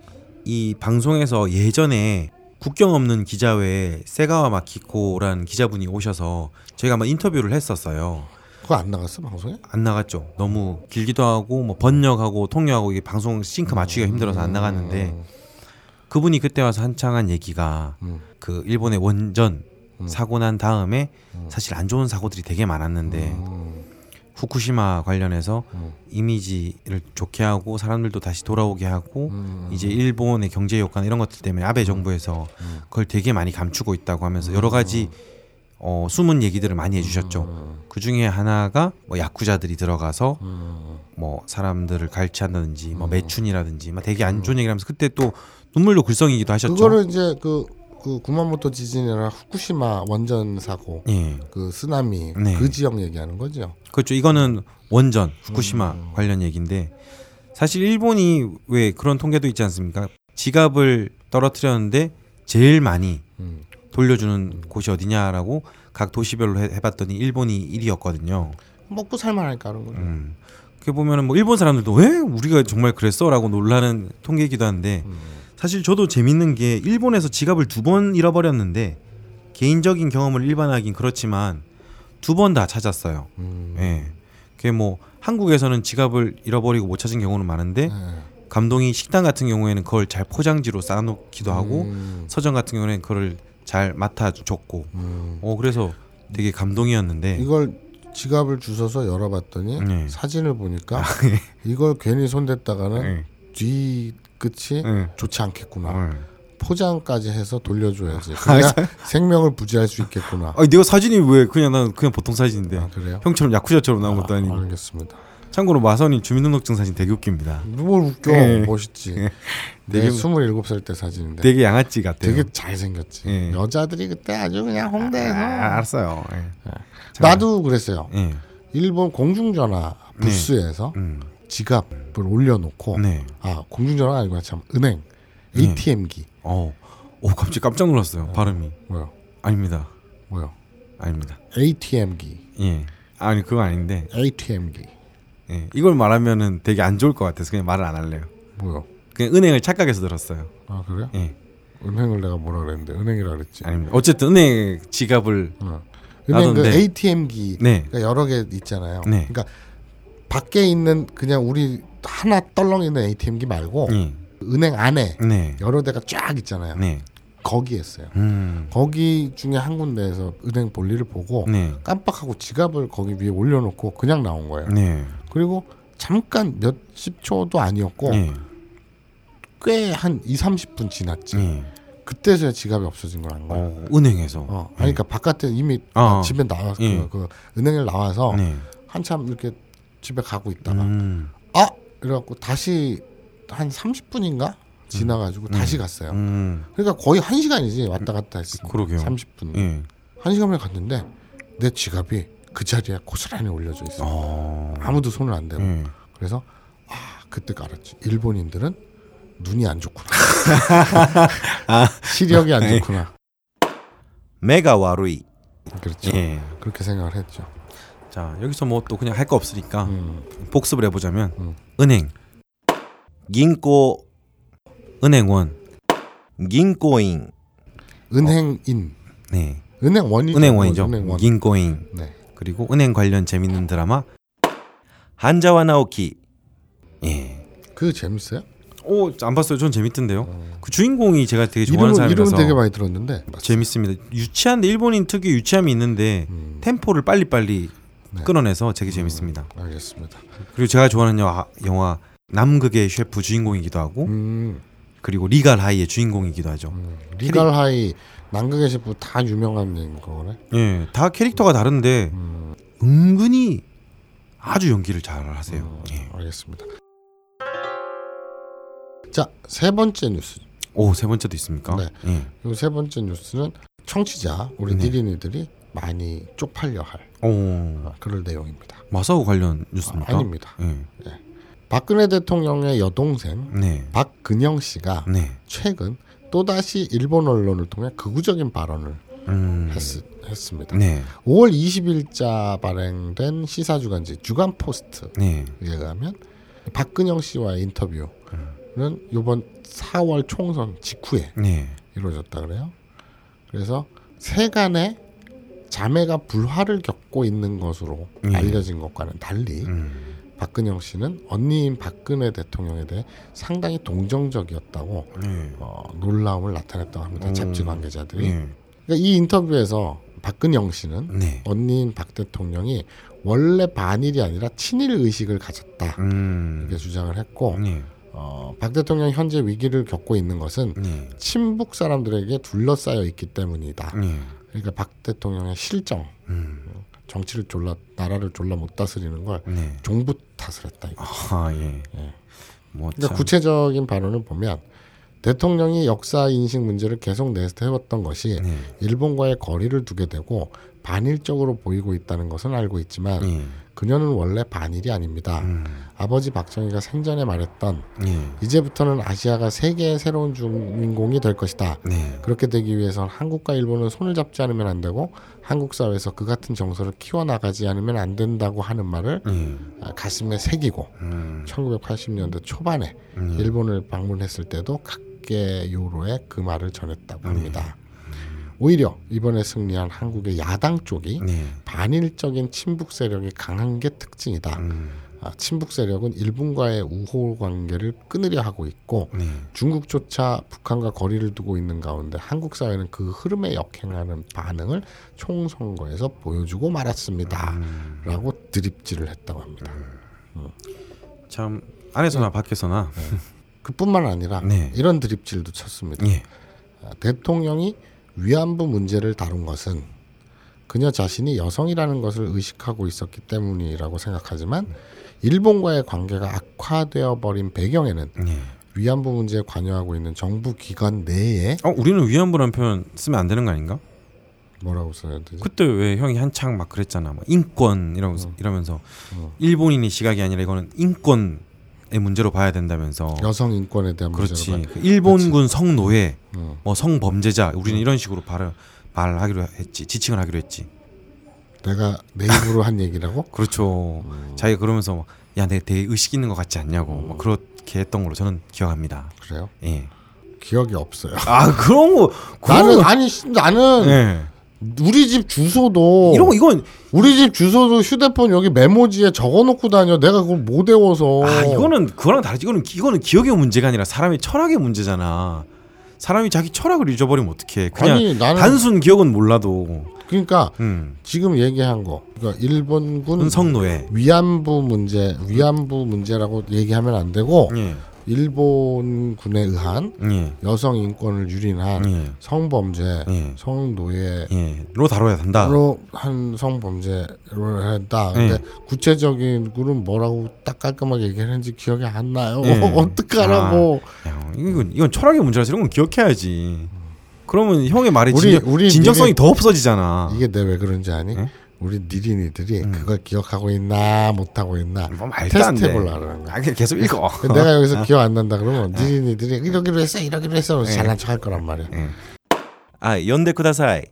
이 방송에서 예전에 국경 없는 기자회에 세가와 마키코라는 기자분이 오셔서 저희가 한번 인터뷰를 했었어요. 그거 안 나갔어 방송에? 안 나갔죠. 너무 길기도 하고 뭐 번역하고 통역하고 이게 방송 싱크 맞추기가 힘들어서 안 나갔는데 그분이 그때 와서 한창 한 얘기가 음. 그 일본의 원전 사고 난 다음에 사실 안 좋은 사고들이 되게 많았는데 음. 후쿠시마 관련해서 음. 이미지를 좋게 하고 사람들도 다시 돌아오게 하고 음. 이제 일본의 경제 효과나 이런 것들 때문에 아베 정부에서 음. 그걸 되게 많이 감추고 있다고 하면서 여러 가지 어, 숨은 얘기들을 많이 해주셨죠. 그 중에 하나가 뭐 야쿠자들이 들어가서 음. 뭐 사람들을 갈취한다든지 뭐 매춘이라든지 막 되게 안 좋은 얘기를 하면서 그때 또 눈물로 글썽이기도 하셨죠. 그거를 이제 그, 그 구마모토 지진이나 후쿠시마 원전 사고 예, 그 쓰나미 네. 그 지역 얘기하는 거죠. 그렇죠. 이거는 원전 후쿠시마 관련 얘기인데 사실 일본이 왜 그런 통계도 있지 않습니까? 지갑을 떨어뜨렸는데 제일 많이 음. 돌려주는 곳이 어디냐라고 각 도시별로 해, 해봤더니 일본이 1위였거든요. 먹고 살만하니까 그런 거죠. 음. 그 보면은 뭐 일본 사람들도 왜 우리가 정말 그랬어라고 놀라는 통계이기도 한데 음. 사실 저도 재밌는 게 일본에서 지갑을 두 번 잃어버렸는데 개인적인 경험을 일반하긴 그렇지만 두 번 다 찾았어요. 음. 예. 그게 뭐 한국에서는 지갑을 잃어버리고 못 찾은 경우는 많은데 네. 감동이 식당 같은 경우에는 그걸 잘 포장지로 쌓아놓기도 하고 음. 서점 같은 경우는 그걸 잘 맡아줬고 음. 어 그래서 되게 감동이었는데 이걸 지갑을 주워서 열어봤더니 네. 사진을 보니까 이걸 괜히 손댔다가는 예. 뒤 끝이 예. 좋지 않겠구나. 어. 포장까지 해서 돌려줘야지. 그래야 생명을 부지할 수 있겠구나. 아니 내가 사진이 왜 그냥 난 그냥 보통 사진인데 아, 그래요? 형처럼 야쿠자처럼 나온 것도 아, 아니고 알겠습니다. 참고로 마선이 주민등록증 사진 되게 웃깁니다. 뭘 웃겨 예. 멋있지. 예. 되게 되게- 27살 때 사진인데 되게 양아치 같아요. 되게 잘생겼지. 예. 여자들이 그때 아주 그냥 홍대에서 아, 알았어요. 예. 나도 그랬어요. 예. 일본 공중전화 부스에서 음. 지갑을 올려놓고 네. 아 공중전화가 아니고 참 은행 네. ATM기 어. 오 갑자기 깜짝 놀랐어요. 발음이. 뭐요 아닙니다. 뭐요 아닙니다. ATM기 예. 아니 그거 아닌데. ATM기 예. 이걸 말하면은 되게 안 좋을 것 같아서 그냥 말을 안 할래요. 뭐요 그냥 은행을 착각해서 들었어요. 아 그래요 예. 은행을 내가 뭐라 그랬는데 은행이라 그랬지 아닙니다. 어쨌든 은행 지갑을 어. 은행 그. ATM기 네. 가 여러 개 있잖아요 네. 그러니까 밖에 있는 그냥 우리 하나 떨렁 있는 ATM기 말고 예. 은행 안에 네. 여러 대가 쫙 있잖아요 네. 거기 했어요 음. 거기 중에 한 군데에서 은행 볼일을 보고 네. 깜빡하고 지갑을 거기 위에 올려놓고 그냥 나온 거예요. 네. 그리고 잠깐 몇십 초도 아니었고 네. 꽤한 2, 30분 지났지. 네. 그때서야 지갑이 없어진 거라는 거야. 어, 은행에서. 어, 아니, 그러니까 바깥에 이미 어. 집에 나와서 예. 그, 그 은행에 나와서 네. 한참 이렇게 집에 가고 있다가 음. 아 이래갖고 다시 한 30분인가 지나가지고 다시 갔어요. 음. 그러니까 거의 한 시간이지 왔다 갔다 했으니까 그러게요. 30분. 예. 한 시간만에 갔는데 내 지갑이 그 자리에 고스란히 올려져 있어. 요 어. 아무도 손을 안 대고. 예. 그래서 아 그때 알았지. 일본인들은 눈이 안 좋구나. (laughs) 시력이 안 좋구나. 메가 와루이. 그렇죠. 예. 그렇게 생각을 했죠. 자, 여기서 뭐 또 그냥 할 거 없으니까 음. 복습을 해 보자면 음. 은행 긴코 은행원 긴코인 은행인. 네. 은행원이죠. 은행원이죠. 은행원. 긴코인. 네. 그리고 은행 관련 재밌는 드라마 한자와 나오키. 예. 그 재밌어요? 오, 안 봤어요. 전 재밌던데요. 그 주인공이 제가 되게 좋아하는 이름은 사람이라서 이름은 되게 많이 들었는데 재밌습니다. 유치한데 일본인 특유 의 유치함이 있는데 음. 템포를 빨리빨리 네. 끊어내서 되게 재밌습니다. 알겠습니다. 그리고 제가 좋아하는 영화, 영화 남극의 셰프 주인공이기도 하고 음, 그리고 리갈 하이의 주인공이기도 하죠. 음. 리갈 하이 남극의 셰프 다 유명한 거네. 예, 다 캐릭터가 다른데 음, 은근히 아주 연기를 잘 하세요. 예. 알겠습니다. 자, 세 번째 뉴스. 오, 세 번째도 있습니까? 네. 예. 이세 번째 뉴스는 청취자 우리 네. 니린이들이 많이 쪽팔려 할 오, 그럴 내용입니다. 마사오 관련 뉴스입니까? 아, 아닙니다. 예. 박근혜 대통령의 여동생 네. 박근영 씨가 네. 최근 또다시 일본 언론을 통해 극우적인 발언을 음. 했, 습니다 네. 5월 20일자 발행된 시사주간지 주간 포스트에 네. 의하면 박근영 씨와의 인터뷰는 이번 4월 총선 직후에 네. 이루어졌다 그래요. 그래서 세간의 자매가 불화를 겪고 있는 것으로 예. 알려진 것과는 달리 음. 박근영 씨는 언니인 박근혜 대통령에 대해 상당히 동정적이었다고 네. 어, 놀라움을 나타냈다고 합니다. 음. 잡지 관계자들이. 네. 그러니까 이 인터뷰에서 박근영 씨는 네. 언니인 박 대통령이 원래 반일이 아니라 친일 의식을 가졌다 음. 이렇게 주장을 했고 네. 어, 박 대통령 현재 위기를 겪고 있는 것은 네. 친북 사람들에게 둘러싸여 있기 때문이다. 네. 그러니까 박 대통령의 실정, 음. 정치를 졸라 나라를 졸라 못 다스리는 걸 네. 종부 탓을 했다. 이거. 아, 예. 뭐 그러니까 참. 구체적인 발언을 보면 대통령이 역사 인식 문제를 계속 내세웠던 것이 네. 일본과의 거리를 두게 되고 반일적으로 보이고 있다는 것은 알고 있지만 예. 그녀는 원래 반일이 아닙니다. 음. 아버지 박정희가 생전에 말했던 예. 이제부터는 아시아가 세계의 새로운 주인공이 될 것이다. 네. 그렇게 되기 위해선 한국과 일본은 손을 잡지 않으면 안 되고 한국 사회에서 그 같은 정서를 키워나가지 않으면 안 된다고 하는 말을 예. 아, 가슴에 새기고 음. 1980년대 초반에 음. 일본을 방문했을 때도 각계 요로에 그 말을 전했다고 네. 합니다. 오히려 이번에 승리한 한국의 야당 쪽이 네. 반일적인 친북 세력이 강한 게 특징이다. 음. 아, 친북 세력은 일본과의 우호 관계를 끊으려 하고 있고 네. 중국조차 북한과 거리를 두고 있는 가운데 한국 사회는 그 흐름에 역행하는 반응을 총선거에서 보여주고 말았습니다. 음. 라고 드립질을 했다고 합니다. 참 안에서나 밖에서나 그뿐만 아니라 네. 이런 드립질도 쳤습니다. 예. 아, 대통령이 위안부 문제를 다룬 것은 그녀 자신이 여성이라는 것을 의식하고 있었기 때문이라고 생각하지만 일본과의 관계가 악화되어 버린 배경에는 예. 위안부 문제에 관여하고 있는 정부 기관 내에 어, 우리는 위안부라는 표현 쓰면 안 되는 거 아닌가? 뭐라고 써야 되지? 그때 왜 형이 한창 막 그랬잖아. 막 인권 이러면서 이러면서 어. 일본인의 시각이 아니라 이거는 인권의 문제로 봐야 된다면서. 여성 인권에 대한 그렇지. 문제가 그 일본군 성노예, 어. 뭐 성범죄자 우리는 이런 식으로 말 말하기로 했지. 지칭을 하기로 했지. 내가 내 입으로 한 얘기라고? (laughs) 그렇죠. 음. 자기가 그러면서 막, 야, 내가 되게 의식 있는 것 같지 않냐고. 막 그렇게 했던 걸로 저는 기억합니다. 그래요? 예. 기억이 없어요. 아 그런 거 그런 나는 거, 아니 씨, 나는 예. 우리 집 주소도 이런 거 이건 우리 집 주소도 휴대폰 여기 메모지에 적어놓고 다녀. 내가 그걸 못 외워서. 아 이거는 그거랑 다르지. 이거는 기- 이거는 기억의 문제가 아니라 사람의 철학의 문제잖아. 사람이 자기 철학을 잊어버리면 어떡해. 그냥 아니, 나는- 단순 기억은 몰라도. 그러니까 음. 지금 얘기한 거. 그러니까 일본군 은성노예. 위안부 문제, 위안부 문제라고 얘기하면 안 되고 예. 일본군에 의한 예. 여성 인권을 유린한 예. 성범죄, 예. 성노예. 예. 로 다뤄야 된다. 로한 성범죄를 했다. 근데 예. 구체적인 구는 뭐라고 딱 깔끔하게 얘기했는지 기억이 안 나요. 예. (laughs) 어떡하라고. 야, 이건 이건 철학의 문제라서 이런 건 기억해야지. 그러면 형의 말에 우리- 진정, 우리 진정성이 미래- 더 없어지잖아. 이게 내 왜 그런지 아니? 예? 우리 니린이들이 음. 그걸 기억하고 있나 못하고 있나 뭐 말도 테스트 그러는 거야. 아, 계속 읽어. 내가 여기서 기억 안 난다 그러면 니린이들이 이러기로 했어 이러기로 했어. 잘난 척할 거란 말이야. 아, 연대 쿠다사이.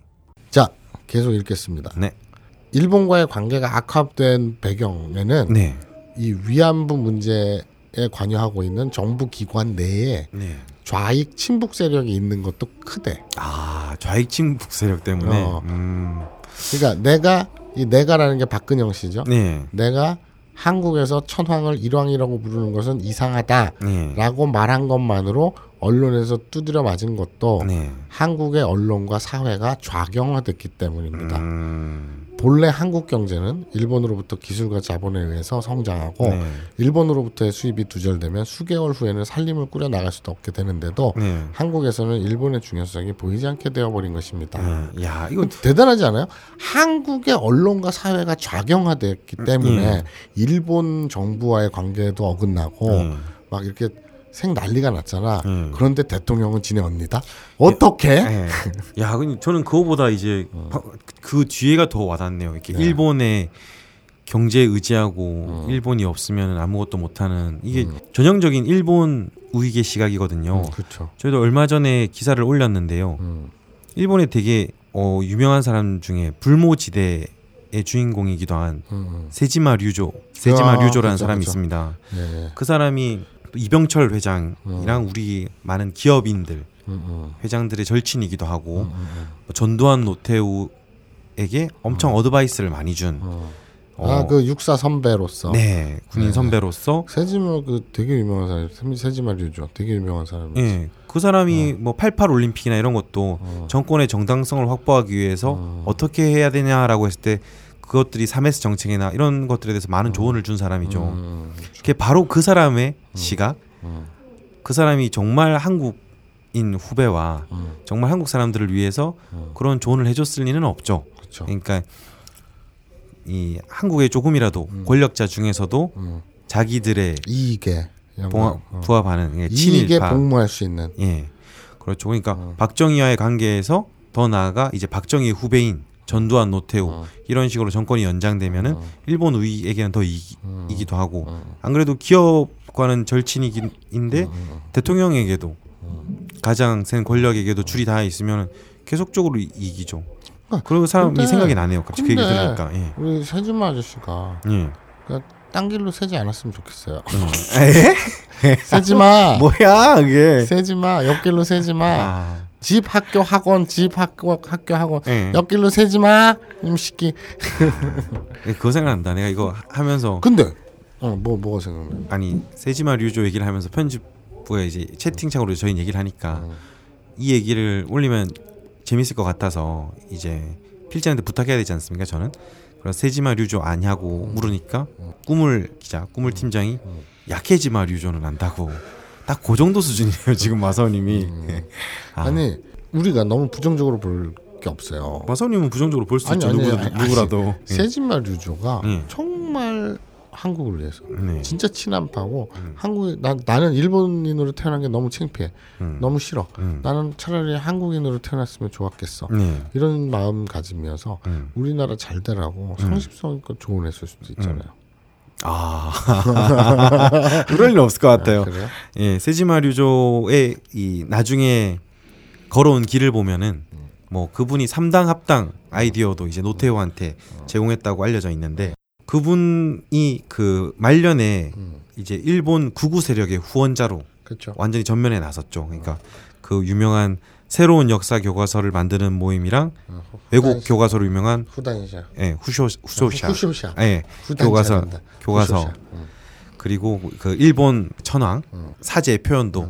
자 계속 읽겠습니다. 네. 일본과의 관계가 악화된 배경에는 네. 이 위안부 문제에 관여하고 있는 정부 기관 내에 네. 좌익 친북 세력이 있는 것도 크대. 아, 좌익 친북 세력 때문에. 어. 음. 그러니까 내가 이 내가라는 게 박근영 씨죠. 네. 내가 한국에서 천황을 일왕이라고 부르는 것은 이상하다라고 네. 말한 것만으로 언론에서 두드려 맞은 것도 네. 한국의 언론과 사회가 좌경화됐기 때문입니다. 음. 본래 한국 경제는 일본으로부터 기술과 자본에 의해서 성장하고 네. 일본으로부터의 수입이 두절되면 수개월 후에는 살림을 꾸려 나갈 수도 없게 되는데도 네. 한국에서는 일본의 중요성이 보이지 않게 되어버린 것입니다. 네. 야, 이거 대단하지 않아요? 한국의 언론과 사회가 좌경화됐기 때문에 예. 일본 정부와의 관계도 어긋나고 예. 막 이렇게 생 난리가 났잖아. 예. 그런데 대통령은 지네 언니다. 어떻게? 예. 야, 근데 저는 그거보다 이제 바- 그 뒤에가 더 와닿네요. 이렇게 네. 일본의 경제에 의지하고 음. 일본이 없으면 아무것도 못하는 이게 전형적인 일본 우익의 시각이거든요. 음, 그렇죠. 저희도 얼마 전에 기사를 올렸는데요. 음, 일본에 되게 어, 유명한 사람 중에 불모지대 의 주인공이기도 한 음, 세지마 류조, 세지마 아, 류조라는 그쵸, 사람이 그쵸. 있습니다. 음. 네. 그 사람이 또 이병철 회장이랑 우리 많은 기업인들 음, 음, 회장들의 절친이기도 하고 음, 음, 전두환 노태우에게 엄청 어드바이스를 많이 준 음. 어, 아 그 육사 선배로서 네 군인 네. 선배로서 세지마 그 되게 유명한 사람 세- 세지마 류죠. 되게 유명한 사람이. 예, 그 사람이 뭐88 올림픽이나 이런 것도 어. 정권의 정당성을 확보하기 위해서 어. 어떻게 해야 되냐라고 했을 때 그것들이 3S 정책이나 이런 것들에 대해서 많은 조언을 준 사람이죠. 음, 그게 바로 그 사람의 시각, 음, 그 사람이 정말 한국인 후배와 음, 정말 한국 사람들을 위해서 음. 그런 조언을 해줬을 리는 없죠. 그렇죠. 그러니까 이 한국의 조금이라도 권력자 중에서도 음. 자기들의 이익에 봉합. 어. 부합하는 예, 이익에 복무할 수 있는. 예 그렇죠 그러니까 어. 박정희와의 관계에서 더 나아가 이제 박정희 후배인 전두환 노태우 어. 이런 식으로 정권이 연장되면은 어. 일본 우위에게는 더 이기, 음. 이기도 하고 어. 안 그래도 기업과는 절친이긴인데 음. 대통령에게도 가장 센 권력에게도 줄이 다 있으면 계속적으로 이- 이기죠. 그리고 사람이 근데- 생각이 나네요. 갑자기 그 얘기 들으니까. 예. 우리 세지마 아저씨가 예. 그러니까 딴 길로 세지 않았으면 좋겠어요. 에? (laughs) 세지마. (laughs) 뭐야 그게? 세지마. 옆길로 세지마. 아, 집 학교 학원 집 학교 학교 학원 예. 옆길로 세지마. 임시기. (laughs) 예, 그거 생각난다. 내가 이거 하면서 근데 어뭐 뭐가 생각나? 아니 세지마 류조 얘기를 하면서 편집부에 이제 채팅창으로 저희 얘기를 하니까 음. 이 얘기를 올리면 재밌을 것 같아서 이제 필자한테 부탁해야 되지 않습니까? 저는 그래서 세지마 류조 아냐고 물으니까 꿈을 기자 꿈을 팀장이 약해지마 류조는 안다고 딱 그 정도 수준이에요 지금 마사오님이 예. 아, 아니 우리가 너무 부정적으로 볼 게 없어요. 마사오님은 부정적으로 볼 수 있죠 아니, 누구, 아니, 누구라도 예. 세지마 류조가 예. 정말 한국을 위해서 네. 진짜 친한파고 한국 나 나는 일본인으로 태어난 게 너무 창피해. 음. 너무 싫어. 음. 나는 차라리 한국인으로 태어났으면 좋았겠어. 네. 이런 마음가짐이어서 음. 우리나라 잘 되라고 상식성껏 조언했을 수도 있잖아요. 아 (laughs) 그럴 일 없을 것 같아요. 그래요? 예, 세지마 류조의 이 나중에 걸어온 길을 보면은 뭐 그분이 삼당 합당 아이디어도 이제 노태우한테 제공했다고 알려져 있는데 그분이 그 말년에 음. 이제 일본 구구 세력의 후원자로 그렇죠. 완전히 전면에 나섰죠. 그러니까 그 유명한 새로운 역사 교과서를 만드는 모임이랑 어, 외국 후단시- 교과서로 유명한 후단샤. 예, 후쇼 후소샤. 후쇼샤. 예, 교과서 된다. 교과서 후쇼샤. 음. 그리고 그 일본 천황 음. 사제 표현도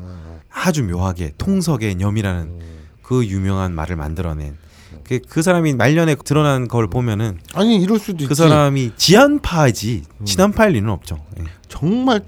아주 묘하게 통석의 념이라는 음. 그 유명한 말을 만들어낸 그, 그 사람이 말년에 드러난 걸 보면은 아니 이럴 수도 그 있지. 사람이 지한파지 친한파일 리는 없죠. 예. 정말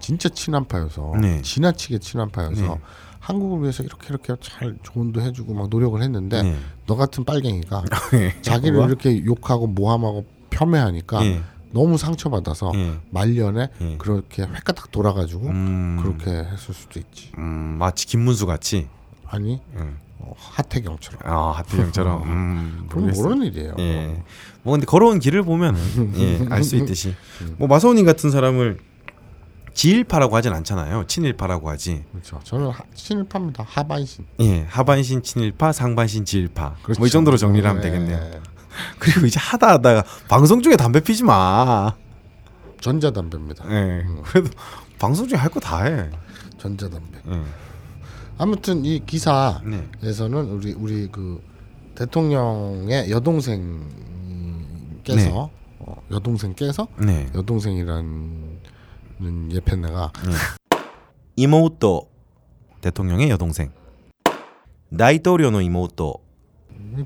진짜 친한파여서 네. 지나치게 친한파여서 네. 한국을 위해서 이렇게 이렇게 잘 조언도 해주고 막 노력을 했는데 네. 너 같은 빨갱이가 예. (laughs) 자기를 뭐가? 이렇게 욕하고 모함하고 폄훼하니까 예. 너무 상처받아서 예. 말년에 예. 그렇게 획가닥 돌아가지고 음, 그렇게 했을 수도 있지. 음, 마치 김문수 같이 아니 음. 어, 하태경처럼. 아 하필형처럼 (laughs) 음, 그럼. 모르는 일이에요. 예. 뭐 근데 걸어온 길을 보면은 예, 알 수 있듯이 (laughs) 뭐 마사오님 같은 사람을 지일파라고 하진 않잖아요. 친일파라고 하지. 그렇죠. 저는 하, 친일파입니다. 하반신. 예, 하반신 친일파, 상반신 지일파. 그렇죠. 뭐이 정도로 정리를 하면 네. 되겠네요. (laughs) 그리고 이제 하다 하다가 방송 중에 담배 피지 마. 전자담배입니다. 예. 그래도 방송 중에 할 거 다 해. 전자담배. 예. 아무튼 이 네. 기사에서는 우리 우리 그 대통령의 여동생께서 네. 어, 여동생께서 네. 여동생이라 는 예편네가 이모우토 대통령의 여동생. 나이토료노 이모우토.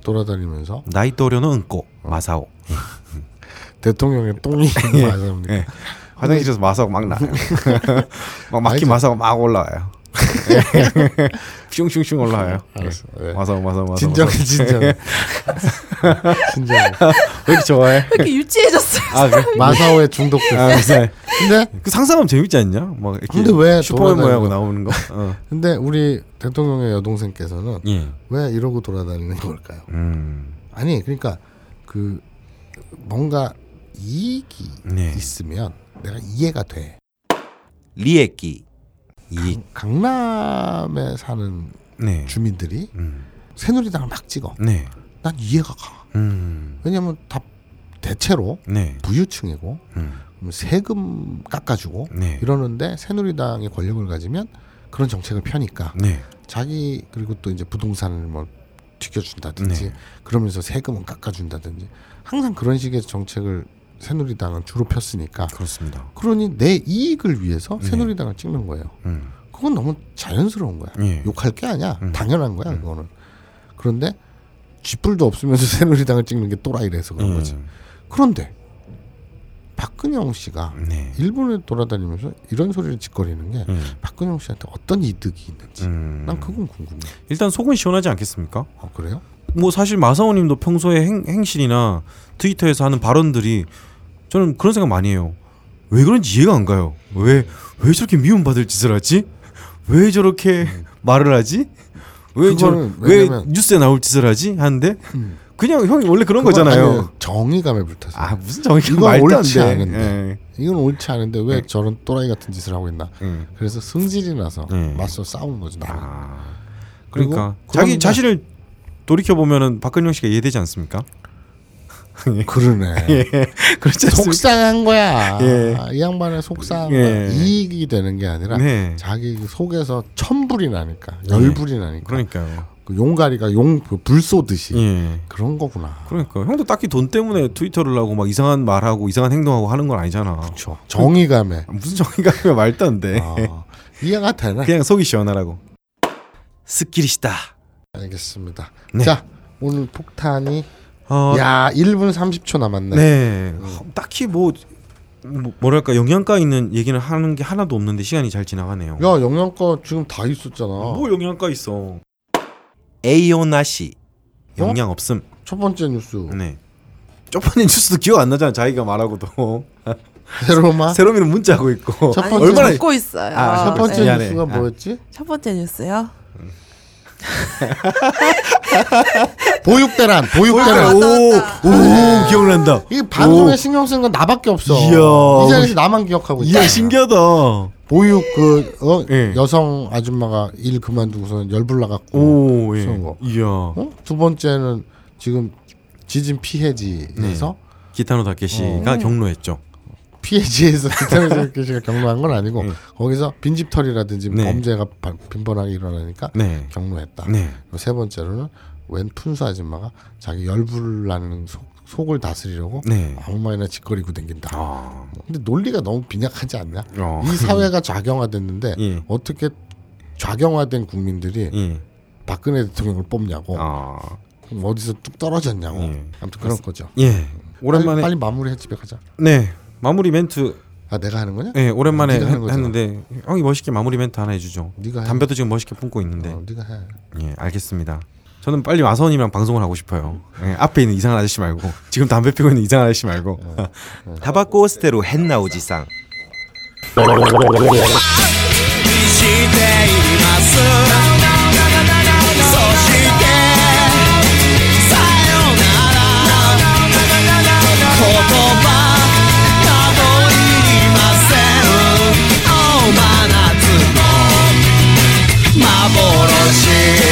돌아다니면서 나이토료노 은꼬 마사오. (laughs) 대통령의 똥이 맞습니다. (laughs) 예. 화장실에서 마사오 막 나요. (laughs) 막 막힌. 마사오 막 올라와요. (laughs) 슝슝슝 올라와요. 알았어. 네. 마사오 마사오 마사오. 진정해 마사오. 진정해 (laughs) 진정해 왜 이렇게 좋아해? 왜 이렇게 유치해졌어요? 아, 그래? 마사오에 중독됐어. 아, 그래서 근데 그 상상하면 재밌지 않냐? 막 이렇게 근데 왜 슈퍼맨 돌아다니는 모양으로 거야? 나오는 거? (laughs) 어. 근데 우리 대통령의 여동생께서는 예. 왜 이러고 돌아다니는 걸까요? 음. 아니 그러니까 그 뭔가 이익이 네. 있으면 내가 이해가 돼. 리에끼. 이. 강남에 사는 네. 주민들이 음. 새누리당을 막 찍어. 네. 난 이해가 가. 음. 왜냐면 다 대체로 네. 부유층이고 음. 그럼 세금 깎아주고 네. 이러는데 새누리당이 권력을 가지면 그런 정책을 펴니까 네. 자기 그리고 또 이제 부동산을 뭐 튀겨준다든지 네. 그러면서 세금은 깎아준다든지 항상 그런 식의 정책을 새누리당은 주로 폈으니까 그렇습니다. 그러니 내 이익을 위해서 네. 새누리당을 찍는 거예요. 음. 그건 너무 자연스러운 거야. 예. 욕할 게 아니야. 음. 당연한 거야. 그거는. 그런데 쥐뿔도 없으면서 (laughs) 새누리당을 찍는 게 또라이래서 그런 거지. 음. 그런데 박근영 씨가 네. 일본에 돌아다니면서 이런 소리를 짓거리는 게 음. 박근영 씨한테 어떤 이득이 있는지 음. 난 그건 궁금해. 일단 속은 시원하지 않겠습니까? 어, 그래요? 뭐 사실 마사오님도 평소에 행, 행실이나 트위터에서 하는 발언들이 저는 그런 생각 많이 해요. 왜 그런지 이해가 안 가요. 왜 왜 저렇게 미움받을 짓을 하지? 왜 저렇게 (laughs) 말을 하지? 왜 저 왜 뉴스에 나올 짓을 하지? 하는데 음. 그냥 형이 원래 그런 거잖아요. 정의감에 불타서. 아 무슨 정의가 이건 말도 안 옳지 돼. 않은데. 예. 이건 옳지 않은데 왜 네. 저런 또라이 같은 짓을 하고 있나? 예. 그래서 승질이 나서 네. 맞서 싸우는 거죠. 아 그러니까 자기 자신을 돌이켜 보면은 박근영 씨가 이해되지 않습니까? (laughs) 그러네. (laughs) 그렇지 않습니까? 속상한 거야. 예. 이 양반의 속상한 예. 이익이 되는 게 아니라 네. 자기 속에서 천불이 나니까 열불이 나니까 그러니까요. 그 용가리가 용불 쏘듯이 예. 그런 거구나. 그러니까 형도 딱히 돈 때문에 트위터를 하고 막 이상한 말하고 이상한 행동하고 하는 건 아니잖아. 그렇죠. 정의감에 (laughs) 무슨 정의감이 말도 안 돼. 아, 이해가 되네. 그냥 속이 시원하라고. すっきりした. 알겠습니다. 네. 자 오늘 폭탄이 어, 야 1분 30초 남았네. 네. 딱히 뭐, 뭐 뭐랄까 영양가 있는 얘기는 하는 게 하나도 없는데 시간이 잘 지나가네요. 야 영양가 지금 다 있었잖아. 뭐 영양가 있어? 에이오 나시. 영양 없음. 첫 번째 뉴스 네. 저번에 뉴스도 기억 안 나잖아. 자기가 말하고도. (laughs) 새롬아 새롬이는 문자하고 있고. 첫 아니, 번째 얼마나 듣고 있어요. 아, 첫 번째 네. 뉴스가 아. 뭐였지? 첫 번째 뉴스요. (laughs) 보육대란 보육대란. 오, 오, 기억난다. 이 방송에 오. 신경 쓰는 건 나밖에 없어. 이야. 이 자리에서 나만 기억하고 있어. 이야 신기하다. 보육 그 어? 예. 여성 아줌마가 일 그만두고서 열불 나갖고 오, 예. 거. 이야. 어? 두 번째는 지금 지진 피해지에서 기타노 다케시가 경로했죠. 피해지에서 기타노 씨가 (laughs) 경로한 건 아니고 예. 거기서 빈집털이라든지 네. 범죄가 바- 빈번하게 일어나니까 네. 경로했다. 네. 그리고 세 번째로는 웬 푼수 아줌마가 자기 열불 나는 속, 속을 다스리려고 네. 아무 말이나 짓거리고 댕긴다. 아. 근데 논리가 너무 빈약하지 않냐? 어. 이 사회가 좌경화됐는데 예. 어떻게 좌경화된 국민들이 예. 박근혜 대통령을 뽑냐고 아. 어디서 뚝 떨어졌냐고 예. 아무튼 그런 거죠. 예. 오랜만에 빨리, 빨리 마무리해 집에 가자. 네. 마무리 멘트 아 내가 하는 거냐? 예, 오랜만에 하는 했-. 했는데 형이 멋있게 마무리 멘트 하나 해 주죠. 네가 해. 담배도 지금 멋있게 품고 있는데. 어, 네가 해. 예, 알겠습니다. 저는 빨리 마선님이랑 방송을 하고 싶어요. 예, 앞에 있는 이상한 아저씨 말고 지금 담배 피고 있는 이상한 아저씨 말고. (laughs) 타바코 스테로 헨나 오지상. machine